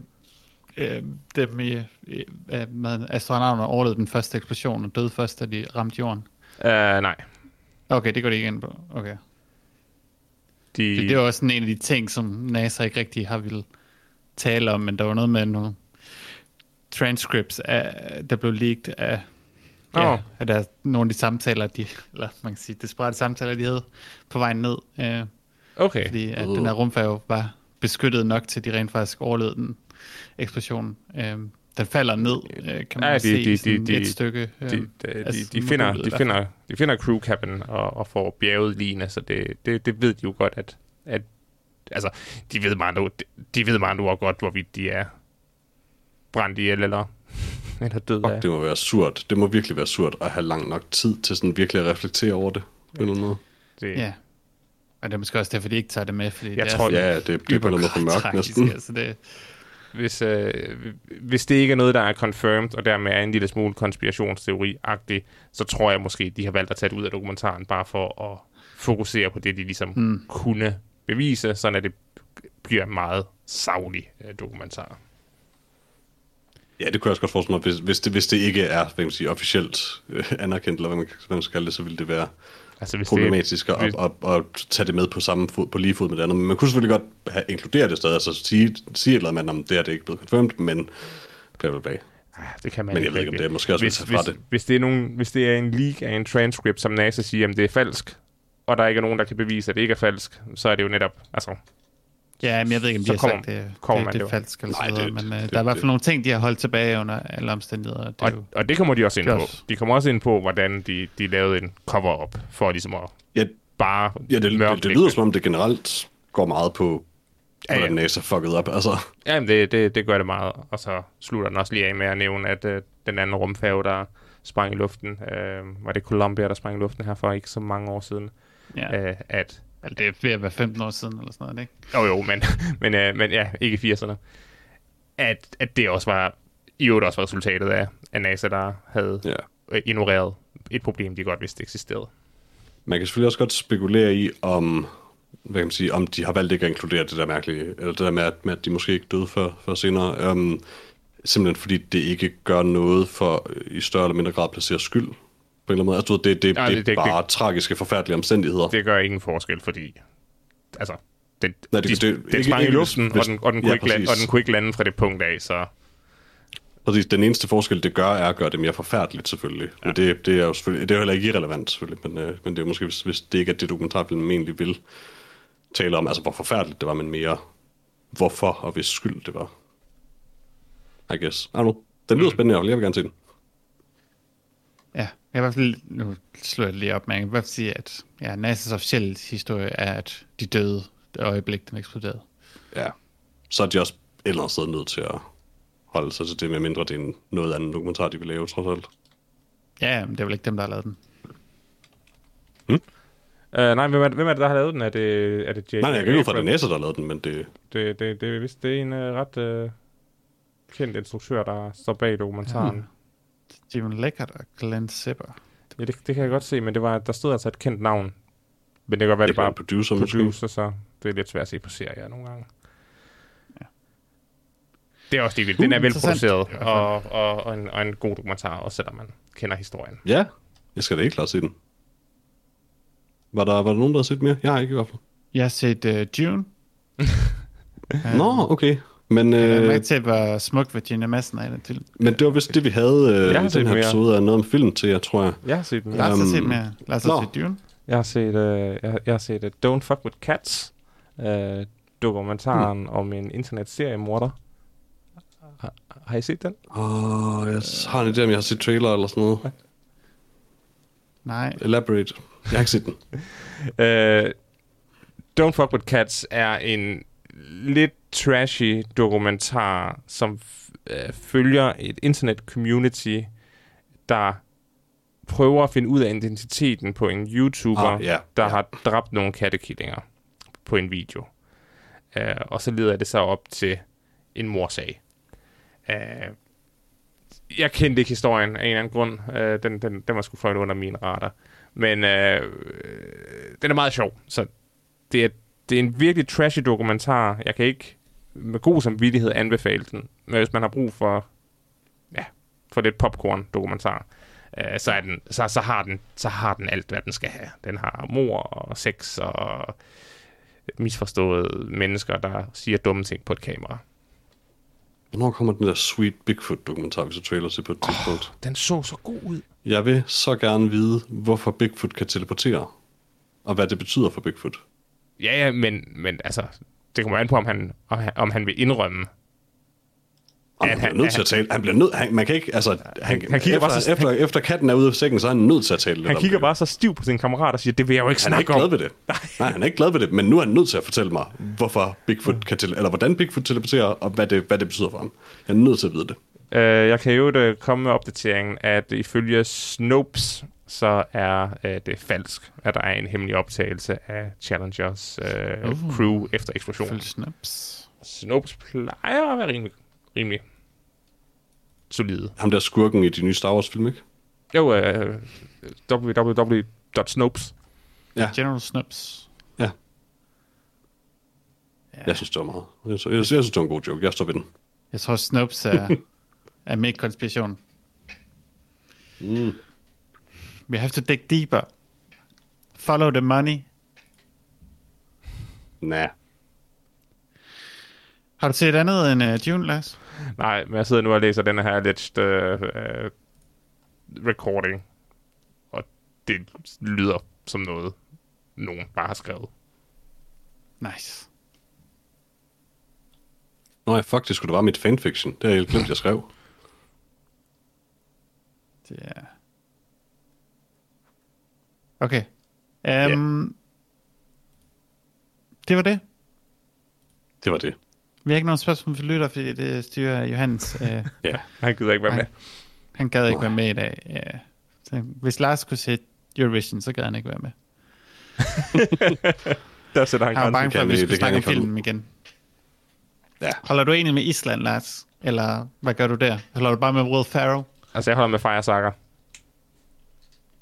øh, dem i, øh, med astronauterne overlevede den første eksplosion og døde først, da de ramte jorden. øh, nej. Okay, det går de ikke ind på. Okay. De, Det, det er jo også sådan en af de ting, som NASA ikke rigtig har ville tale om, men der var noget med nogle transcripts, af, der blev leaked af, ja, Åh. af der, nogle af de samtaler, de, eller man kan sige, desperate samtaler, de havde på vej ned, øh, okay. fordi at Uh. den her rumfærge var beskyttet nok til, at de rent faktisk overlevede den eksplosion. Øh, den falder ned, øh, kan man Ja, de- se de- sådan de- et stykke. de, Øh, de, de, altså, de, finder, de, finder, de finder crew cabin og, og får bjerget line, så det, det, det ved de jo godt, at, at altså, de ved meget, de, de ved meget nu godt, hvorvidt de er brændt ihjel eller, eller død af. Fuck, det må være surt. Det må virkelig være surt at have lang nok tid til sådan virkelig at reflektere over det. På anden måde. Det, Ja. Og det er måske også derfor, de ikke tager det med, fordi Jeg det tror, er Ja, det, det er på noget for mørkt næsten. Altså det, Hvis, øh, hvis det ikke er noget, der er confirmed, og dermed er en lille smule konspirationsteori-agtig, så tror jeg måske, de har valgt at tage det ud af dokumentaren, bare for at fokusere på det, de ligesom mm. kunne bevise, sådan at det bliver meget savlig øh, dokumentar. Ja, det kunne jeg også godt forestille mig, hvis, hvis, det, hvis det ikke er hvad man sige, officielt øh, anerkendt, eller hvad man, hvad man skal kalde det, så ville det være Altså, hvis problematisk det, at, hvis- at, at, at tage det med på samme fod, på lige fod med det andet. Men man kunne selvfølgelig godt have, inkludere det stadig, altså sige, sige et eller andet om det er det er ikke blevet confirmed, men bla bla bla. Ah, det kan man Men jeg ikke ved ikke, om det er måske også hvis, hvis, fra hvis, det. hvis, det er nogen, hvis det er en leak af en transcript, som NASA siger, at det er falsk, og der ikke er nogen, der kan bevise, at det ikke er falsk, så er det jo netop, altså, ja, men jeg ved ikke, om de Så har kommer- sagt, det, kommer det, man det det er jo. falsk eller sådan noget, men øh, det- der er i hvert fald nogle ting, de har holdt tilbage under alle omstændigheder. og Det er jo, og, og det kommer de også ind på. De kommer også ind på, hvordan de, de lavede en cover-up, for ligesom at Ja, bare ja det, det, det, lyder som om, det generelt går meget på, Ja, ja. hvordan NASA fucked op. Altså, Jamen, det, det, det gør det meget. Og så slutter den også lige af med at nævne, at øh, den anden rumfærge, der sprang i luften, øh, var det Columbia, der sprang i luften her for ikke så mange år siden, ja, øh, at altså, det er ved at være 15 år siden eller sådan noget, ikke? Jo, jo, men, men, øh, men ja, ikke i 80'erne. At, at det også var, i øvrigt også var resultatet af, af NASA, der havde ja. ignoreret et problem, de godt vidste eksisterede. Man kan selvfølgelig også godt spekulere i, om hvad kan man sige, om de har valgt ikke at inkludere det der mærkelige, eller det der med, at, med, at de måske ikke døde før, før senere. Um, simpelthen fordi det ikke gør noget for øh, i større eller mindre grad at placere skyld på en eller anden måde. Altså, ved, det, det, Nej, det, det- det er det- bare tragiske, forfærdelige omstændigheder. Det gør ingen forskel, fordi... Altså, den, Nej, det- de, det- den ikke- sprang i ikke luften, hvis- og, den, og, den ja, kunne ikke lande, og den kunne ikke lande fra det punkt af, så... Præcis, den eneste forskel, det gør, er at gøre det mere forfærdeligt, selvfølgelig. Ja. Men det, det er jo selvfølgelig, det er jo heller ikke irrelevant, selvfølgelig, men, øh, men det er måske, hvis, hvis det ikke er det dokumentarfilm egentlig vil tale om, altså hvor forfærdeligt det var, men mere hvorfor og hvis skyld det var. I guess. I don't know. Den lyder spændende, hvert fald. jeg vil gerne se den. Ja, jeg kan i hvert fald, nu slår jeg det lige op, men jeg kan i hvert fald sige, at ja, NASA's officielle historie er, at de døde det øjeblik, den eksploderede. Ja. Så er de også et eller andet sted nødt til at holde sig til det, med mindre det er en noget andet dokumentar, de vil lave, trods alt. Ja, men det er vel ikke dem, der har lavet den. Uh, nej, hvem er, det- hvem er det, der har lavet den? Er det, er det J. Nej, nej, jeg kan ikke fra, det NASA, der har lavet den, men det, Det, det, det, er vist, det er en uh, ret uh, kendt instruktør, der står bag dokumentaren. Steven Leckert og Glenn Zipper. Ja, det, det kan jeg godt se, men det var, der stod altså et kendt navn. Men det kan godt være, det det bare bare producer, måske. producer, så det er lidt svært at se på serier nogle gange. Ja. Det er også det vildt. Den er Uh, velproduceret, og, og, og, en, og en god dokumentar, også selvom man kender historien. Ja, jeg skal da ikke klart se den. Var der, var der nogen, der har set mere? Jeg har ikke i hvert fald. Jeg har set uh, June. Nå, okay. Men, Jeg øh, er med til, hvor smuk Virginia Madsen er i den film. men det var vist det, vi havde øh, Jeg har i den her mere. episode af noget om film til, jeg tror jeg. Jeg har set den. Lars har Øhm, set mere. Lars har set Dune. Jeg har set, uh, jeg, jeg har set uh, Don't Fuck With Cats, uh, dokumentaren Hmm. mm. om en internetseriemorder. Har, har I set den? Åh, jeg har en idé, om jeg har set trailer eller sådan noget. Nej. Elaborate. Jeg har ikke set den. Uh, Don't Fuck With Cats er en lidt trashy dokumentar, som øh, følger et internet-community, der prøver at finde ud af identiteten på en YouTuber, Ah, ja, der ja. har dræbt nogle kattekillinger på en video. Uh, og så leder det sig op til en morsag. Uh, jeg kendte ikke historien af en eller anden grund. Uh, den, den, den var sgu fløjt under min radar. Men øh, den er meget sjov, så det er, det er en virkelig trashy dokumentar. Jeg kan ikke med god samvittighed anbefale den. Men hvis man har brug for, ja, for lidt popcorn dokumentar, øh, så, er den, så, så, har den, så har den alt, hvad den skal have. Den har mor og sex og misforståede mennesker, der siger dumme ting på et kamera. Hvornår kommer den der Sweet Bigfoot-dokumentar, vi så trailer til på et tidspunkt? Den så så god ud. Jeg vil så gerne vide, hvorfor Bigfoot kan teleportere. Og hvad det betyder for Bigfoot. Ja, ja, men, men altså, det kommer an på, om han, om han, om han vil indrømme, At han bliver han- nødt til at tale. Han bliver nødt... Han, man kan ikke... Altså, han, han kigger efter, bare så- efter, efter katten er ude af sækken, så er han nødt til at tale Han kigger bare så stiv på sin kammerat og siger, det vil jeg jo ikke Han er snakke ikke om. glad ved det. Nej, han er ikke glad ved det, men nu er han nødt til at fortælle mig, hvorfor Bigfoot kan til, eller hvordan Bigfoot teleporterer, og hvad det, hvad det betyder for ham. Jeg er nødt til at vide det. Øh, jeg kan jo øh, komme med opdateringen, at ifølge Snopes, så er øh, det falsk, at der er en hemmelig optagelse af Challengers øh, Uh. crew efter eksplosionen. Følg snaps. Snopes plejer at være rimelig, rimelig solide. Ham der skurken i de nye Star Wars film, ikke? Jo, øh, www.snopes. General Snaps. Ja. Jeg synes, det var meget. Jeg, synes- jeg, jeg synes, det var en god joke. Jeg står ved den. Jeg tror, Snopes er, er med i konspiration. Mm. We have to dig deeper. Follow the money. Nah. Har du set andet end uh, June, Lars? Nej, men jeg sidder nu og læser den her alleged øh, øh, recording, og det lyder som noget, nogen bare har skrevet. Nice. Nå, ja, faktisk skulle det være mit fanfiction. Det har jeg helt glemt, jeg skrev. Det er... Okay. Um, Det var det. Det var det. Vi har ikke nogen spørgsmål for lytter, fordi det styrer Johannes. Uh, Ja. Han gider ikke være med. Nej. han gad ikke være med i dag. Ja. Så hvis Lars kunne se Eurovision, så gad han ikke være med. Der sætter han Han var bange for, kan at vi skulle snakke om filmen igen. Ja. Holder du egentlig med Island, Lars? Eller hvad gør du der? Holder du bare med Will Ferrell? Altså, jeg holder med Fire Saga.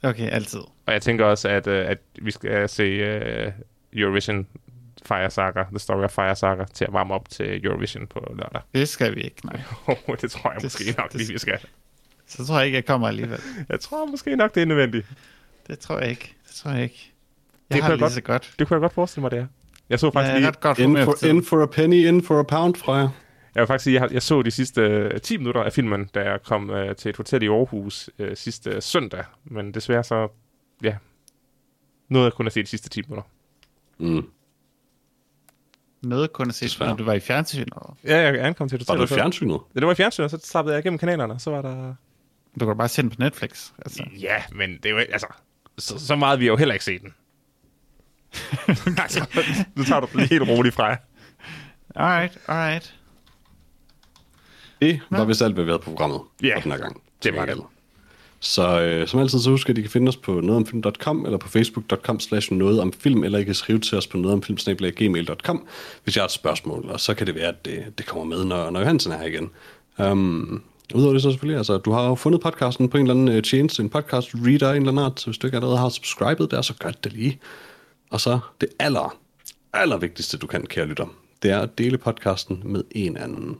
Okay, altid. Og jeg tænker også, at, øh, at vi skal se øh, Eurovision Fire Saga, The Story of Fire Saga, til at varme op til Eurovision på lørdag. Det skal vi ikke, nej. det tror jeg Det- måske nok det- lige, vi skal. Så tror jeg ikke, jeg kommer alligevel. Jeg tror måske nok, det er nødvendigt. Det tror jeg ikke. Det tror jeg ikke. Jeg Det har kunne det jeg lige godt- så godt. Det kunne jeg godt forestille mig, det er. Jeg så Jeg faktisk er lige, ret godt In for in for a penny, in for a pound, Freja. Jeg vil faktisk sige, jeg, har- jeg så de sidste øh, 10 minutter af filmen, da jeg kom øh, til et hotel i Aarhus øh, sidste søndag. Men desværre så, ja, nåede jeg kun at se de sidste 10 minutter. Mm. Noget kun at se, når du var i fjernsynet. og Ja, jeg ankom til et Var og så- fjernsynet? Ja, det var i fjernsynet, og så slappede jeg igennem kanalerne, og så var der... Du kan bare se den på Netflix. Altså. Ja, men det er jo ikke- altså... Så, så meget vi har jo heller ikke set den. altså, nu tager du det helt roligt fra jer. Alright, alright. Det var vist alt, hvad vi havde på programmet Ja, for den her gang. det var det. Så øh, som altid, så husk, at I kan finde os på nogetomfilm.com eller på facebook.com slash noget om film, eller I kan skrive til os på nogetomfilm.gmail.com, hvis jeg har et spørgsmål, og så kan det være, at det, det kommer med, når, når Johansen er her igen. Um, Udover det så selvfølgelig, altså, du har jo fundet podcasten på en eller anden øh, tjeneste, en podcast reader, en eller anden art, så hvis du ikke allerede har subscribet der, så gør det lige. Og så det aller, aller vigtigste, du kan, kære lytter, det er at dele podcasten med en anden.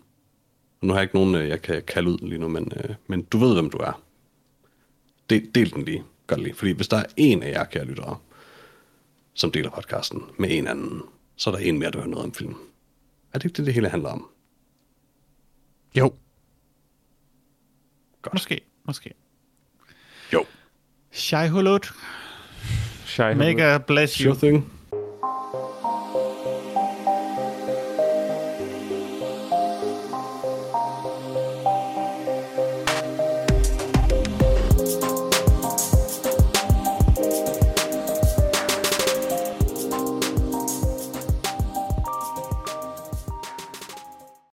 Og nu har jeg ikke nogen, øh, jeg kan kalde ud lige nu, men, øh, men du ved, hvem du er. Del, del den lige. Gør det lige. Fordi hvis der er en af jer, kære lyttere, som deler podcasten med en anden, så er der en mere, der hører noget om film. Er det ikke det, det hele handler om? Jo. Godt. Måske, måske. Jo. Shai Hulud, Shai mega bless you. Sure thing.